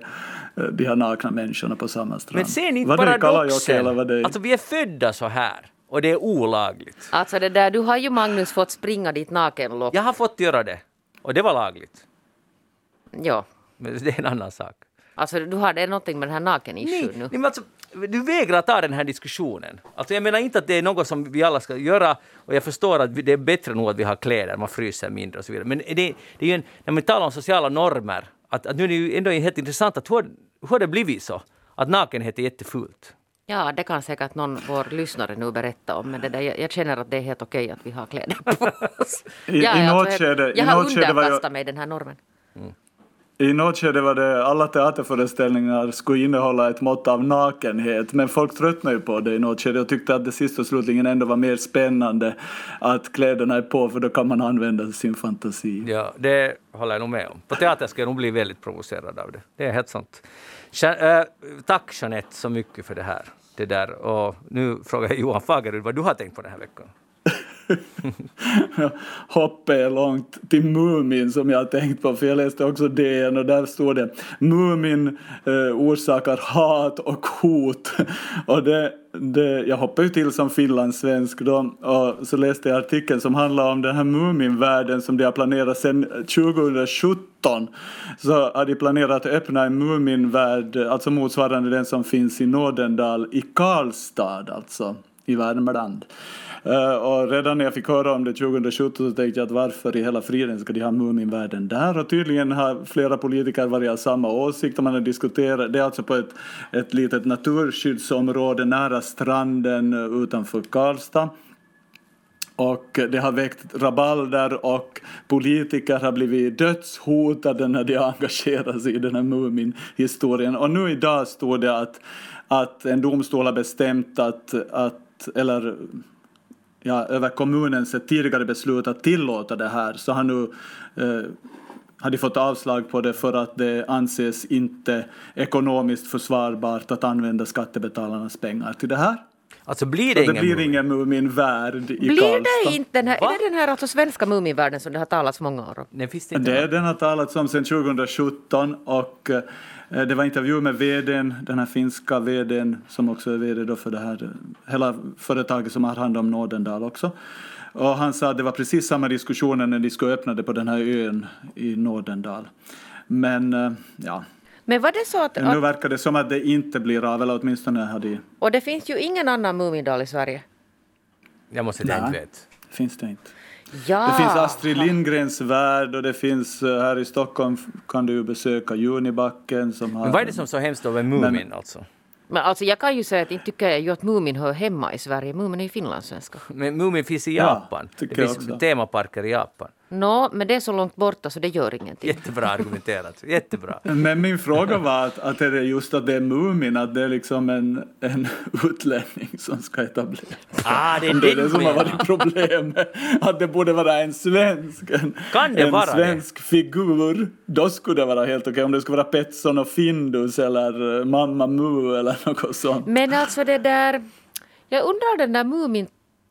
de här nakna människorna på samma strand. men ser ni inte var eller var paradoxen? det Alltså vi är födda så här och det är olagligt. Alltså det där, du har ju Magnus fått springa dit nakenlopp. Jag har fått göra det och det var lagligt. Ja. Men det är en annan sak. Alltså du har, det är någonting med den här naken Nej, issue nej, nu. men alltså, du vägrar ta den här diskussionen. Alltså jag menar inte att det är något som vi alla ska göra och jag förstår att det är bättre nog att vi har kläder, man fryser mindre och så vidare. Men det, det är ju en, när man talar om sociala normer, att, att nu är det ju ändå helt intressant att hur, hur har det blivit så? Att nakenhet är jättefult. Ja, det kan säkert någon vår lyssnare nu berätta om. Men det där, jag, jag känner att det är helt okej att vi har kläder på oss. I- jag, i skede- i jag har jag- underkastat mig den här normen. I något skede var det alla teaterföreställningar skulle innehålla ett mått av nakenhet men folk tröttnade ju på det i något skede och tyckte att det sist och slutligen ändå var mer spännande att kläderna är på för då kan man använda sin fantasi. Ja, det håller jag nog med om. På teater ska jag nog bli väldigt provocerad av det. Det är helt sant. Äh, tack Jeanette så mycket för det här. Det där. Och nu frågar jag Johan Fagerud vad du har tänkt på den här veckan. Hoppet är långt till Mumin som jag har tänkt på, för jag läste också DN och där stod det Mumin eh, orsakar hat och hot. Och det, det, jag hoppade ju till som finlandssvensk då och så läste jag artikeln som handlar om den här Muminvärlden som de har planerat sedan 2017. Så har de planerat att öppna en Muminvärld, alltså motsvarande den som finns i Nådendal i Karlstad, alltså i Värmland. Eh, och redan när jag fick höra om det 2017 så tänkte jag att varför i hela friden ska de ha Muminvärlden där? Och tydligen har flera politiker varit av samma åsikt och man har diskuterat. Det är alltså på ett, ett litet naturskyddsområde nära stranden utanför Karlstad. Och det har väckt rabalder och politiker har blivit dödshotade när de har engagerat sig i den här Mumin-historien. Och nu idag står det att, att en domstol har bestämt att, att eller ja, över kommunens ett tidigare beslut att tillåta det här så har nu eh, har de fått avslag på det för att det anses inte ekonomiskt försvarbart att använda skattebetalarnas pengar till det här. Alltså blir Så det det ingen blir ingen Muminvärld i Blir Karlstad. det inte den här, Va? är det den här alltså svenska Muminvärlden som det har talats många år om? Nej, finns det inte Det, någon? den har talats om sedan 2017 och eh, det var intervju med vdn, den här finska vdn som också är vd då för det här, eh, hela företaget som har hand om Nådendal också. Och han sa att det var precis samma diskussioner när de skulle öppna det på den här ön i Nådendal. Men eh, ja, Men var det så att, nu verkar det som att det inte blir av, eller åtminstone har de, och det finns ju ingen annan Mumindal i Sverige? Jag måste säga att jag inte vet. finns det inte. Ja. Det finns Astrid Lindgrens värld och det finns eh, här i Stockholm kan du besöka Junibacken som har... Men vad är det som är så hemskt med Mumin alltså? Men alltså jag kan ju säga att inte tycker jag ju att Mumin hör hemma i Sverige. Mumin är ju finlandssvenska. Men Mumin finns i Ja, Japan. det tycker jag finns också. temaparker i Japan. Nå, men det är så långt borta så det gör ingenting. Jättebra argumenterat. Jättebra. Men min fråga var att, att är det just att det är Mumin, att det är liksom en, en utlänning som ska etableras. Ah, det är det är det som har varit problemet. Att det borde vara en svensk, en, Kan det en vara det? svensk figur. Då skulle det vara helt okej. Om det skulle vara Petson och Findus eller eh, Mamma Mu eller något sånt. Men alltså det där... Jag undrar den där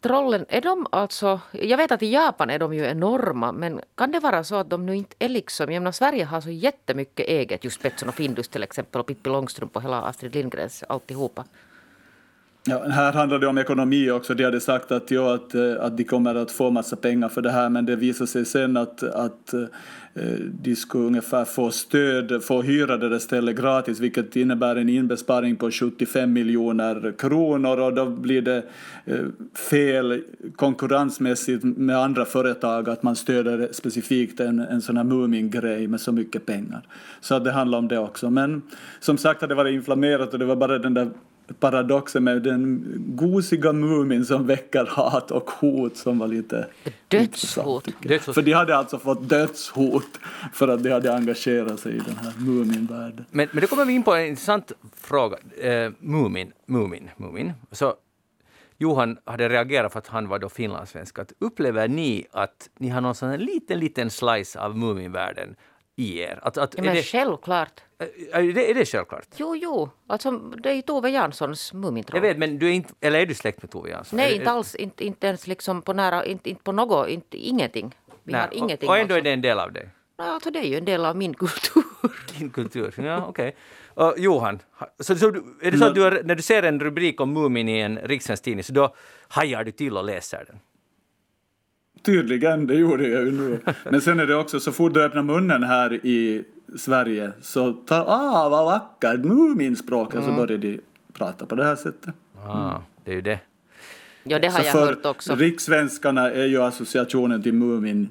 trollen, är de alltså... Jag vet att i Japan är de ju enorma, men kan det vara så att de nu inte är liksom... Jag menar, Sverige har så jättemycket eget, just Betsson och Findus till exempel, och Pippi Långstrump och hela Astrid Lindgrens alltihopa. Ja, här handlar det om ekonomi också. De hade sagt att, ja, att, eh, att de kommer att få massa pengar för det här men det visade sig sen att, att eh, de skulle ungefär få stöd, få hyra det där stället gratis vilket innebär en inbesparing på 75 miljoner kronor och då blir det eh, fel konkurrensmässigt med andra företag att man stöder specifikt en, en sån här Mumin-grej med så mycket pengar. Så att det handlar om det också. Men som sagt att det var inflammerat och det var bara den där paradoxen med den gosiga Mumin som väcker hat och hot som var lite Dödshot. Dödshot. För de hade alltså fått dödshot för att de hade engagerat sig i den här Mumin-världen. Men, men då kommer vi in på en intressant fråga. Eh, Mumin, Mumin, Mumin. Så Johan hade reagerat för att han var då finlandssvensk. Att upplever ni att ni har någon sån här liten, liten slice av Muminvärlden i er? Att, att, Ja, är, men det, självklart. Är, det, är det självklart? Jo, jo. Alltså, det är ju Tove Janssons Mumintroll. Jag vet, men du är inte, eller är du släkt med Tove Jansson? Nej, Är- inte alls. Inte, inte ens liksom på nära, inte, inte på något, inte, ingenting. Vi Nej, har ingenting. och, och ändå är alltså. det en del av dig? Alltså det är ju en del av min kultur. Din kultur? Ja, okej. Och Johan, ha- så, så, är det så att du har, när du ser en rubrik om Mumin i en rikssvensk tidning, så då hajar du till och läser den? Tydligen, det gjorde jag ju nu. Men sen är det också så fort du öppnar munnen här i Sverige så ta ah vad vackert Muminspråket så börjar de prata på det här sättet. Ah, det är ju det. Ja, det har Så jag för hört också. rikssvenskarna är ju associationen till Mumin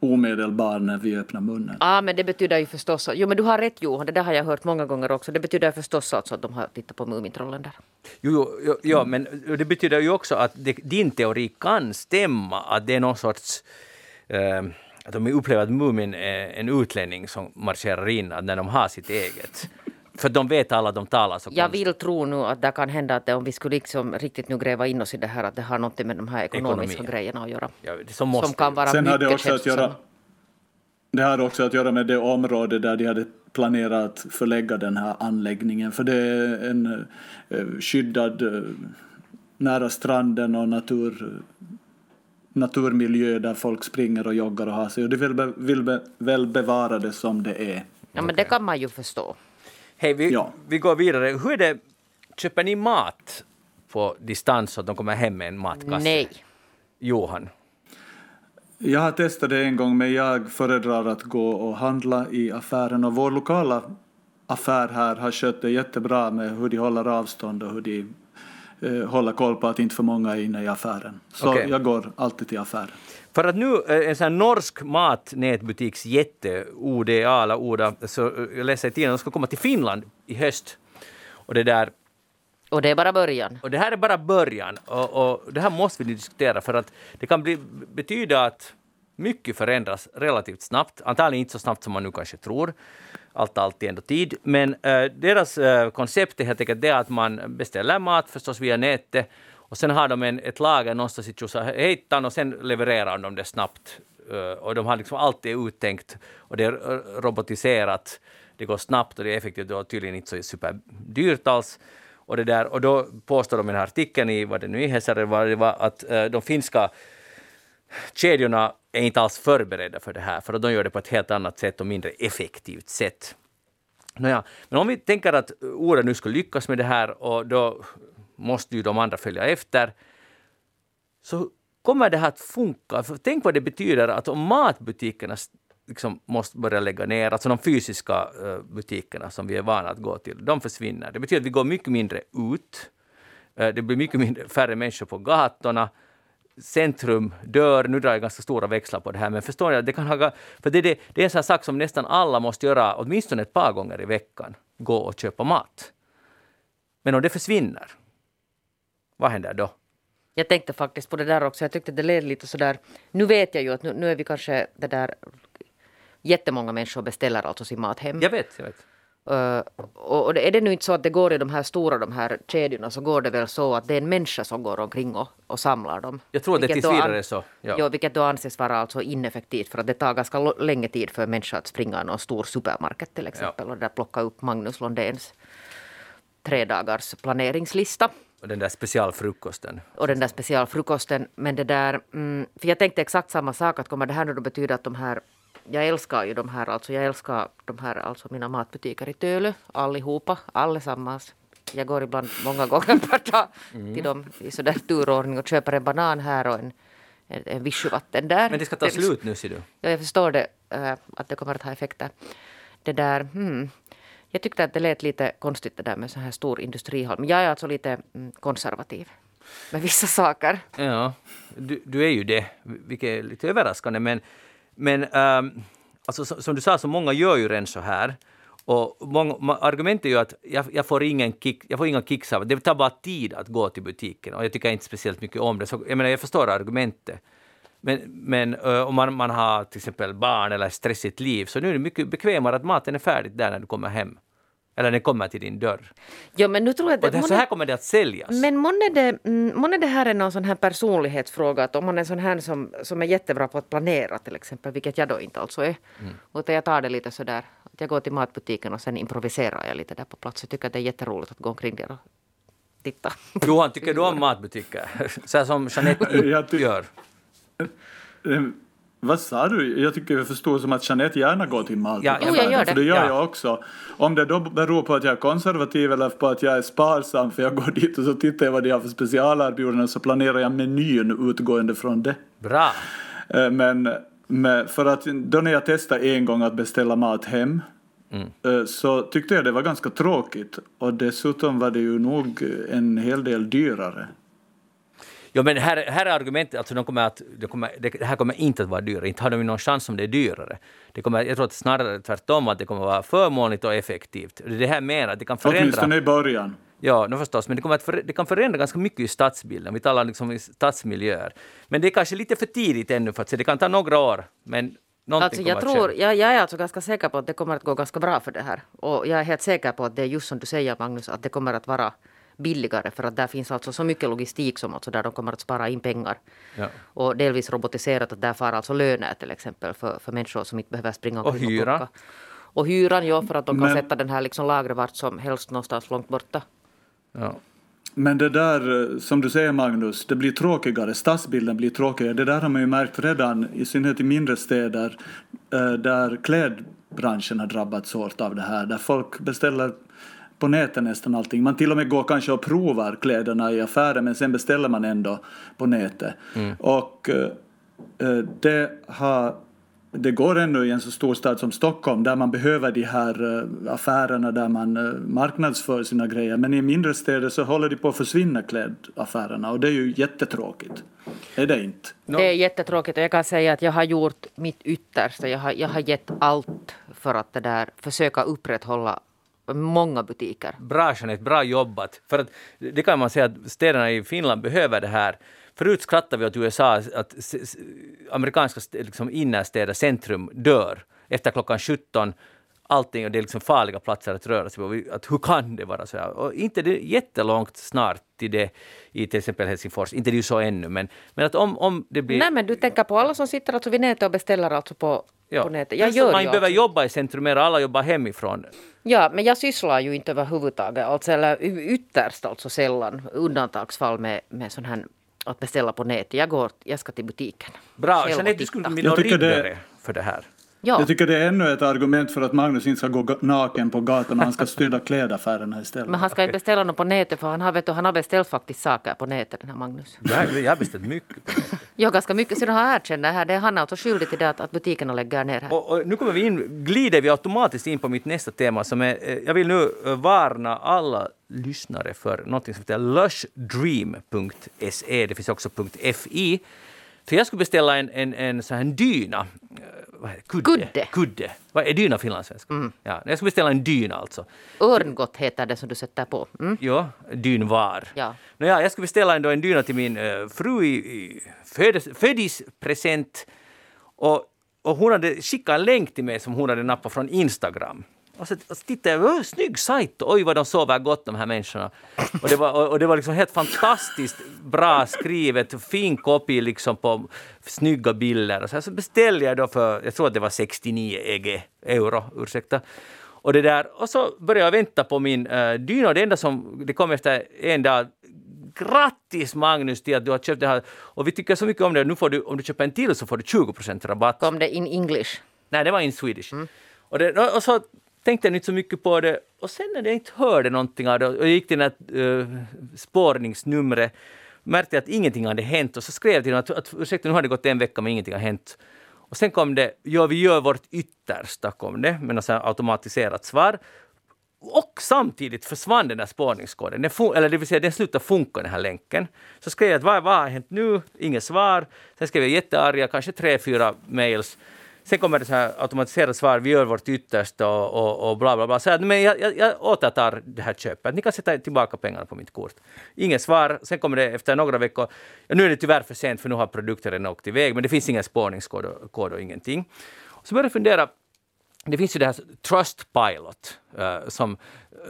omedelbar när vi öppnar munnen. Ja, men det betyder ju förstås... Jo, men du har rätt Johan, det där har jag hört många gånger också. Det betyder förstås alltså att de har tittat på Mumintrollen där. Jo, jo, jo, ja, men det betyder ju också att det, din teori kan stämma, att det är någon sorts... Eh, att de upplever att Mumin är en utlänning som marscherar in när de har sitt eget. För de vet alla de talar så Jag konstigt. vill tro nu att det kan hända att det, om vi skulle liksom riktigt nu gräva in oss i det här att det har något med de här ekonomiska Ekonomi. grejerna att göra. Ja, det som måste. Som kan vara Sen har det mycket också att göra känslosamma. det har också att göra med det område där de hade planerat att förlägga den här anläggningen. För det är en eh, skyddad eh, nära stranden och natur, naturmiljö där folk springer och joggar och har sig. Och de vill, be, vill be, väl bevara det som det är. Ja, men det kan man ju förstå. Hej, vi, Ja. vi går vidare. Hur är det, köper ni mat på distans så att de kommer hem med en matkasse? Nej. Johan? Jag har testat det en gång men jag föredrar att gå och handla i affären och vår lokala affär här har skött det jättebra med hur de håller avstånd och hur de eh, håller koll på att inte för många är inne i affären. Så Okej. jag går alltid till affären. För att nu, eh, en sån här norsk matnätbutiksjätte, ODA eller Oda, så eh, jag läser i tidningen, de ska komma till Finland i höst. Och det där Och det är bara början. Och det här är bara början och, och det här måste vi diskutera för att det kan bli, betyda att mycket förändras relativt snabbt. Antagligen inte så snabbt som man nu kanske tror. Allt tar alltid ändå tid. Men äh, deras äh, koncept är helt enkelt det att man beställer mat förstås via nätet och sen har de en, ett lager någonstans i Tjusahejtan och sen levererar de det snabbt. Äh, och de har liksom alltid uttänkt och det är robotiserat. Det går snabbt och det är effektivt och tydligen inte så superdyrt alls. Och, det där, och då påstår de i den här artikeln i vad det nu är, Hesare, vad det var, att de finska kedjorna är inte alls förberedda för det här, för att de gör det på ett helt annat sätt och mindre effektivt sätt. Nåja, men om vi tänker att Ore nu skulle lyckas med det här och då måste ju de andra följa efter, så kommer det här att funka. För tänk vad det betyder att om matbutikerna liksom måste börja lägga ner, alltså de fysiska eh, butikerna som vi är vana att gå till, de försvinner. Det betyder att vi går mycket mindre ut. Eh, det blir mycket mindre, färre människor på gatorna. Centrum dör. Nu drar jag ganska stora växlar på det här, men förstår jag, det kan ha... För det, det, det är en sån sak som nästan alla måste göra åtminstone ett par gånger i veckan. Gå och köpa mat. Men om det försvinner, vad händer då? Jag tänkte faktiskt på det där också. Jag tyckte det led lite sådär. Nu vet jag ju att nu, nu är vi kanske det där jättemånga människor beställer alltså sin mat hem. Jag vet, jag vet. Uh, och det- är det nu inte så att det går i de här stora de här kedjorna så går det väl så att det är en människa som går omkring och, och samlar dem. Jag tror att det tills vidare är så. Ja. Ja, vilket då anses vara alltså ineffektivt för att det tar ganska länge tid för en människa att springa någon stor supermarket till exempel och där plocka upp Magnus Londéns tre dagars planeringslista. Och den där specialfrukosten. och den där specialfrukosten. Men det där, mm, för jag tänkte exakt samma sak, att kommer det här nu då betyda att de här jag älskar ju de här, alltså jag älskar de här, alltså mina matbutiker i Tölö, allihopa, allesammans. Jag går ibland många gånger per dag till dem i sådär turordning och köper en banan här och en, en, en vichyvatten där. Men det ska ta slut nu ser du. Ja, jag förstår det, äh, att det kommer att ha effekter. Det där, hmm. Jag tyckte att det lät lite konstigt det där med så här stor industrihall. Men jag är alltså lite mm, konservativ med vissa saker. Ja, du, du är ju det, vilket är lite överraskande. Men, men um, alltså, som, som du sa, så många gör ju redan så här. Och många, argumentet är ju att jag, jag, får ingen kick, jag får inga kicks av det. Det tar bara tid att gå till butiken och jag tycker inte speciellt mycket om det. Så, jag menar, jag förstår argumentet. Men, men uh, om man, man har till exempel barn eller stressigt liv så nu är det mycket bekvämare att maten är färdig där när du kommer hem. Eller den kommer till din dörr. Ja, men nu tror jag att det, så här kommer det att säljas. Men månne det, mm, månne det här är någon sån här personlighetsfråga, att om man är sån här som, som är jättebra på att planera till exempel, vilket jag då inte alltså är, Mm. utan jag tar det lite sådär, att jag går till matbutiken och sen improviserar jag lite där på plats. Jag tycker att det är jätteroligt att gå omkring där och titta. Johan, tycker du om matbutiker? Så här som Jeanette gör. Vad sa du? Jag tycker jag förstår som att Jeanette gärna går till matbutiken. Ja, Jo, jag gör För det. det gör Ja. jag också. Om det då beror på att jag är konservativ eller på att jag är sparsam för jag går dit och så tittar jag vad de har för specialerbjudanden så planerar jag menyn utgående från det. Bra. Eh, Men med, för att då när jag testade en gång att beställa mat hem eh, så tyckte jag det var ganska tråkigt och dessutom var det ju nog en hel del dyrare. Jo, men här, här är argumentet, alltså de kommer att, de kommer, det här kommer inte att vara dyrare. Inte har de någon chans om det är dyrare. Det kommer, jag tror att snarare tvärtom, att det kommer att vara förmånligt och effektivt. Det är det här menar, att det kan förändra... Åtminstone i början. Ja, no förstås, men det, kommer att för, det kan förändra ganska mycket i stadsbilden. Vi talar liksom i stadsmiljöer. Men det är kanske lite för tidigt ännu för att se. Det kan ta några år, men någonting Alltså jag, tror, jag, jag är alltså ganska säker på att det kommer att gå ganska bra för det här. Och jag är helt säker på att det är just som du säger Magnus, att det kommer att vara billigare för att där finns alltså så mycket logistik som alltså där de kommer att spara in pengar. Ja. Och delvis robotiserat att där far alltså löner till exempel för, för människor som inte behöver springa Och omkring hyran. plocka. Och hyran, ja, för att de kan Men- sätta den här liksom lagret vart som helst någonstans långt borta. Ja. Men det där, som du säger Magnus, det blir tråkigare. Stadsbilden blir tråkigare. Det där har man ju märkt redan, i synnerhet i mindre städer, eh, där klädbranschen har drabbats hårt av det här. Där folk beställer på nätet nästan allting. Man till och med går kanske och provar kläderna i affären men sen beställer man ändå på nätet. Och eh, eh, det har det går ännu i en så stor stad som Stockholm där man behöver de här eh, affärerna där man eh, marknadsför sina grejer. Men i mindre städer så håller de på att försvinna klädaffärerna och det är ju jättetråkigt. Är det inte? No. Det är jättetråkigt och jag kan säga att jag har gjort mitt yttersta. Jag har, jag har gett allt för att det där, försöka upprätthålla många butiker. Bra Jeanette, bra jobbat. För att det kan man säga att städerna i Finland behöver det här. Förut skrattade vi åt USA att amerikanska liksom innerstäder, centrum, dör efter klockan 17. Allting, och det är liksom farliga platser att röra sig på. Att hur kan det vara så här? Och inte det jättelångt snart till det i till exempel Helsingfors. Inte det är ju så ännu, men, men att om, om det blir... Nej men du tänker på alla som sitter alltså vid nätet och beställer alltså på, på nätet. Jag gör man ju behöver alltså. jobba i centrum mer, alla jobbar hemifrån. Ja, men jag sysslar ju inte överhuvudtaget, alltså, eller ytterst alltså sällan, undantagsfall med, med sån här att beställa på nätet. Jag, går, jag ska till butiken. Bra, och Jeanette, du skulle riddare för det här. Ja, Jag tycker det är ännu ett argument för att Magnus inte ska gå naken på gatan och han ska styra klädaffärerna istället. men han ska inte beställa något på nätet för han har, vet du, han har beställt faktiskt saker på nätet, den här Magnus. Jag, har beställt mycket. Ja, ganska mycket. Så de har erkänt det här. Det är han är alltså skyldig till det att, att butikerna lägger ner här. Och, och nu kommer vi in, glider vi automatiskt in på mitt nästa tema som är, eh, jag vill nu eh, varna alla lyssnare för något som heter lushdream.se, det finns också .fi. För jag skulle beställa en, en, en sån här dyna. eh? Kudde. Kudde. Kudde. Vad är dyna finlandssvenska? Ja, jag skulle beställa en dyna alltså. Örngott heter det som du sätter på. Mm. Ja, dynvar. Ja. Nåja, jag skulle beställa en, en dyna till min uh, fru i, i födes, födispresent. Och, och hon hade skickat en länk till mig som hon hade nappat från Instagram. Och så, och så tittade jag, "Åh, snygg sajt, oj vad de sover gott de här människorna. Och det var, och, det var liksom helt fantastiskt bra skrivet, fin copy liksom på snygga bilder. Och så, här, så beställde jag då för, jag tror att det var 69 EG, euro, ursäkta. Och, det där, och så började jag vänta på min uh, dyna och det enda som det kom efter en dag grattis Magnus till att du har köpt det här. Och vi tycker så mycket om det. Nu får du, om du köper en till så får du 20 procent rabatt. Kom det in English? Nej, det var in Swedish. Och, det, och så tänkte jag inte så mycket på det. Och sen när jag inte hörde någonting av det och jag gick till det här uh, spårningsnumret märkte jag att ingenting hade hänt och så skrev jag till honom att, att ursäkta, nu har det gått en vecka men ingenting har hänt. Och sen kom det, ja vi gör vårt yttersta, kom det med något automatiserat svar. Och samtidigt försvann den här spårningskoden, den eller det vill säga den slutade funka den här länken. Så skrev jag att vad, vad har hänt nu? Inget svar. Sen skrev jag jättearga, kanske tre, fyra mails. Sen kommer det så här automatiserade svar, vi gör vårt yttersta och, och, och bla bla bla. Så här, men jag, jag, jag återtar det här köpet, ni kan sätta tillbaka pengarna på mitt kort. Inget svar, sen kommer det efter några veckor, ja, nu är det tyvärr för sent för nu har produkten redan åkt iväg, men det finns ingen spårningskod och, kod och ingenting. Så började jag fundera, det finns ju det här Trustpilot uh, eh, som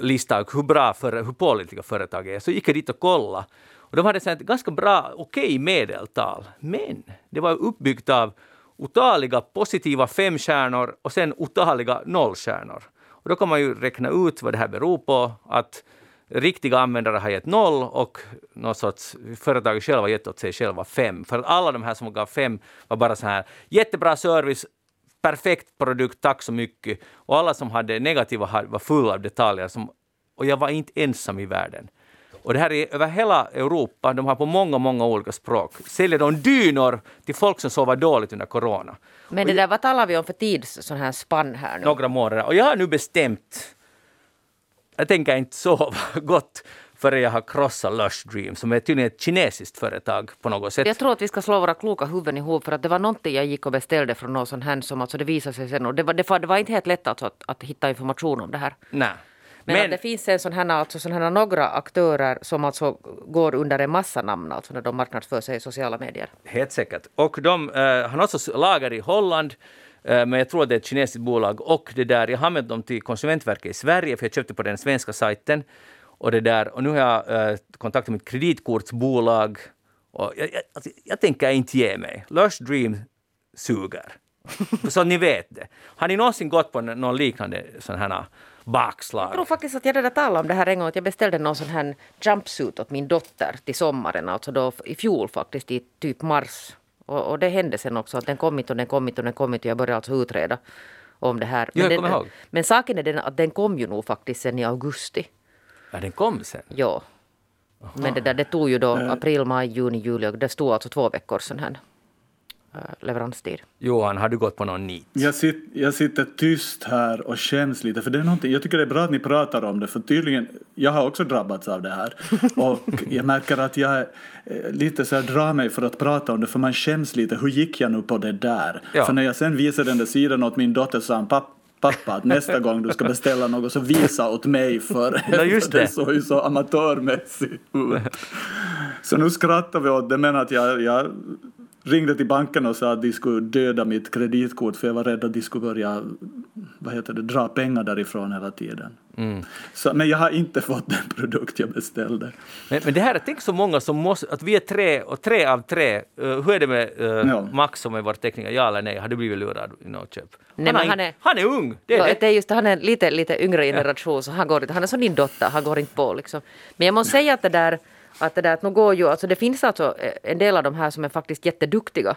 listar hur bra, för, hur pålitliga företag är. Så gick jag dit och kollade. Och de hade ett ganska bra, okej okay medeltal. Men det var uppbyggt av otaliga positiva femstjärnor och sen otaliga nollstjärnor. Och då kan man ju räkna ut vad det här beror på. Att riktiga användare har gett noll och något sorts företaget själva har gett åt sig själva fem. För att alla de här som gav fem var bara så här jättebra service, perfekt produkt, tack så mycket. Och alla som hade negativa var fulla av detaljer. Som, och jag var inte ensam i världen. Och det här är över hela Europa, de har på många, många olika språk. Säljer de dynor till folk som sover dåligt under corona. Men det där, vad talar vi om för tids sån här spann här nu? Några månader. Och jag har nu bestämt, jag tänker inte sova gott före jag har krossat Lush Dream som är tydligen ett kinesiskt företag på något sätt. Jag tror att vi ska slå våra kloka huvuden ihop för att det var någonting jag gick och beställde från någon sån här som alltså det visade sig sen och det var, det var, det var inte helt lätt alltså att, att hitta information om det här. Nej. Men, men det finns en sån här, alltså sån här några aktörer som alltså går under en massa namn alltså när de marknadsför sig i sociala medier. Helt säkert. Och de uh, har också lager i Holland uh, men jag tror att det är ett kinesiskt bolag. Och det där, jag har använt dem till Konsumentverket i Sverige för jag köpte på den svenska sajten. Och, det där, och nu har jag uh, kontaktat mitt kreditkortsbolag. Och jag, jag, alltså, jag tänker inte ge mig. Lush Dream suger. Så ni vet det. Har ni någonsin gått på någon liknande sån här bakslag. Jag tror faktiskt att jag redan talade om det här en gång. Att jag beställde någon sån här jumpsuit åt min dotter till sommaren. Alltså då i fjol faktiskt i typ mars. Och, och det hände sen också att den kommit och den kommit och den kommit och jag började alltså utreda om det här. Men, den, men saken är den att den kom ju nog faktiskt sen i augusti. Ja, den kom sen? Ja. Men det där det tog ju då april, maj, juni, juli och det stod alltså två veckor sen här. Eh, leveranstid. Johan, har du gått på någon nit? Jag, sit, jag sitter tyst här och känns lite, för det är någonting, jag tycker det är bra att ni pratar om det, för tydligen, jag har också drabbats av det här. Och jag märker att jag lite så här drar mig för att prata om det, för man känns lite, hur gick jag nu på det där? Ja. För när jag sen visade den där sidan åt min dotter så sa han, pappa, pappa att nästa gång du ska beställa något så visa åt mig för, ja, just det. det såg ju så amatörmässigt ut. Så nu skrattar vi åt det men att jag, jag ringde till banken och sa att de skulle döda mitt kreditkort för jag var rädd att de skulle börja vad heter det, dra pengar därifrån hela tiden. Mm. Så, men jag har inte fått den produkt jag beställde. Men, men det här är, tänk så många som måste, att vi är tre och tre av tre, uh, hur är det med uh, ja. Max som är vår tekniker, ja eller nej, har du blivit lurad i något köp? Nej, han, han, är, han är ung! Det är, ja, det. det är just han är lite, lite yngre generation, ja. så han, går, han är som din dotter, han går inte på liksom. Men jag måste säga att det där att det, där, att nu går ju, alltså det finns alltså eh, en del av de här som är faktiskt jätteduktiga.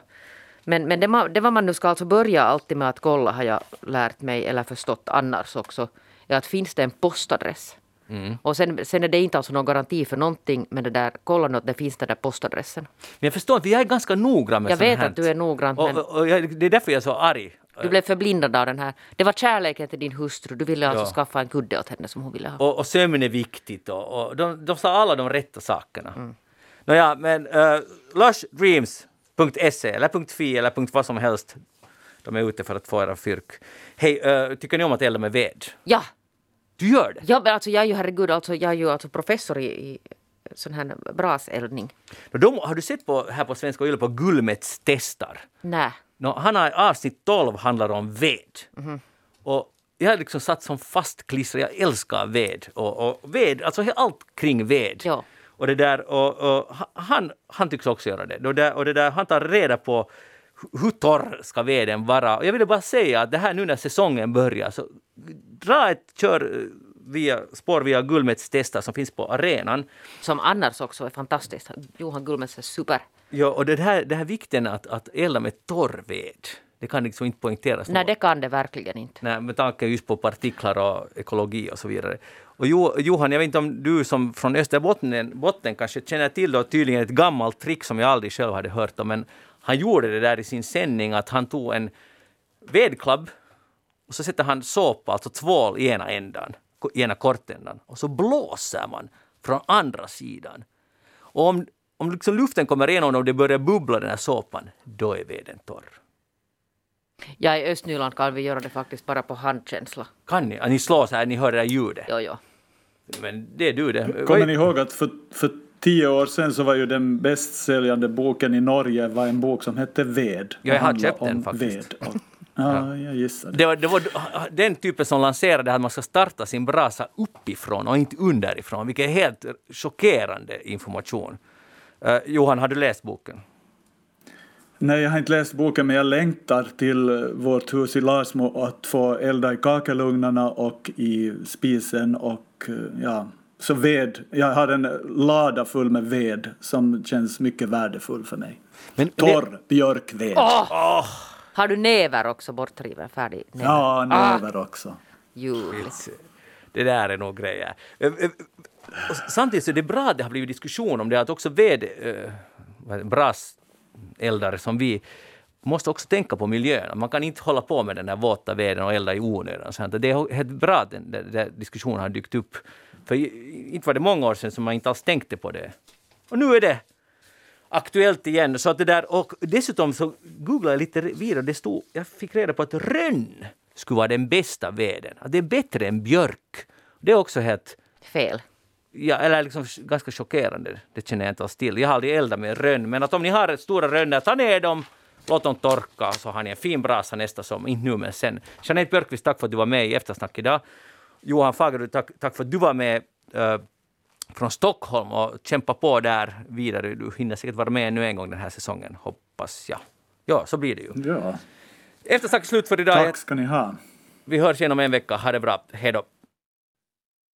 Men, men det, man, det var man nu ska alltså börja alltid med att kolla har jag lärt mig eller förstått annars också. Är att finns det en postadress? Mm. Och sen, sen är det inte alltså någon garanti för någonting men det där, kolla nu att det finns den där postadressen. Men jag förstår att jag är ganska noggrann med Jag vet här. att du är noggrann. Och, och, och jag, det är därför jag är så arg. Du blev förblindad av den här. Det var kärleken till din hustru. Du ville alltså ja. skaffa en kudde åt henne som hon ville ha. Och, och sömn är viktigt och, och de, de sa alla de rätta sakerna. Mm. Nåja, men uh, lushdreams.se eller .fi eller vad som helst. De är ute för att få era fyrk. Hej, uh, tycker ni om att elda med ved? Ja! Du gör det? Ja, men alltså jag är ju herregud, alltså, jag är ju alltså professor i, i sån här braseldning. De, har du sett på, här på Svenska Yle på Gullmets testar? Nej. No, han har avsnitt 12 handlar om ved. Mm. Och jag har liksom satt som fastklistrad, jag älskar ved. Och, och ved, alltså allt kring ved. Ja. Och det där, och, och, han, han tycks också göra det. Och, det, och det där, han tar reda på hur torr ska veden vara? Och jag ville bara säga att det här nu när säsongen börjar, så dra ett, kör via, spår via Gullmets tester som finns på arenan. Som annars också är fantastiskt. Johan Gullmets är super. Ja, och det här, det här vikten att, att elda med torr ved, det kan liksom inte poängteras. Nej, det kan det verkligen inte. Nej, med tanke just på partiklar och ekologi och så vidare. Och jo, Johan, jag vet inte om du som från Österbotten botten kanske känner till då tydligen ett gammalt trick som jag aldrig själv hade hört om, men han gjorde det där i sin sändning att han tog en vedklabb och så sätter han såpa, alltså tvål, i ena ändan, ena kortändan och så blåser man från andra sidan. Och om, om liksom luften kommer igenom och det börjar bubbla den här såpan, då är veden torr. Ja, i Östnyland kan vi göra det faktiskt bara på handkänsla. Kan ni? Ni slår så här, ni hör det där ljudet? Jo, jo. Men det är du det. Kommer ni ihåg att för, för tio år sedan så var ju den bäst säljande boken i Norge var en bok som hette Ved. Ja, jag har köpt den faktiskt. Ved. Ja, jag gissar det. Det var, det var den typen som lanserade att man ska starta sin brasa uppifrån och inte underifrån, vilket är helt chockerande information. Uh, Johan, har du läst boken? Nej, jag har inte läst boken men jag längtar till eh, vårt hus i Lasmo att få elda i kakelugnarna och i spisen och eh, ja, så ved. Jag har en lada full med ved som känns mycket värdefull för mig. Men Torr björkved. Åh! Har du näver också bortriven? Färdig näver? Ja, näver också. Ljuvligt. Det där är nog grejer. Eh, eh, och Samtidigt så är det bra att det har blivit diskussion om det, att också ved, eh, braseldare som vi måste också tänka på miljön. Man kan inte hålla på med den här våta veden och elda i onödan. Det är helt bra att den, den, den diskussionen har dykt upp. För inte var det många år sedan som man inte alls tänkte på det. Och nu är det aktuellt igen. Så att det där, och dessutom så googlade jag lite vidare. Det stod, jag fick reda på att rönn skulle vara den bästa veden. Att det är bättre än björk. Det är också helt... Fel. Ja, eller liksom ganska chockerande. Det känner jag inte alls till. Jag har aldrig eldat med rönn. Men att om ni har stora rönnor, ta ner dem, låt dem torka så har ni en fin brasa nästa sommar. Inte nu men sen. Jeanette Björkqvist, tack för att du var med i Eftersnack idag. Johan Fagerud, tack, tack för att du var med uh, från Stockholm och kämpa på där vidare. Du hinner säkert vara med ännu en gång den här säsongen, hoppas jag. Ja, så blir det ju. Ja. Eftersnack slut för idag. Tack ska ni ha. Vi hörs igen om en vecka. Ha det bra. Hej då.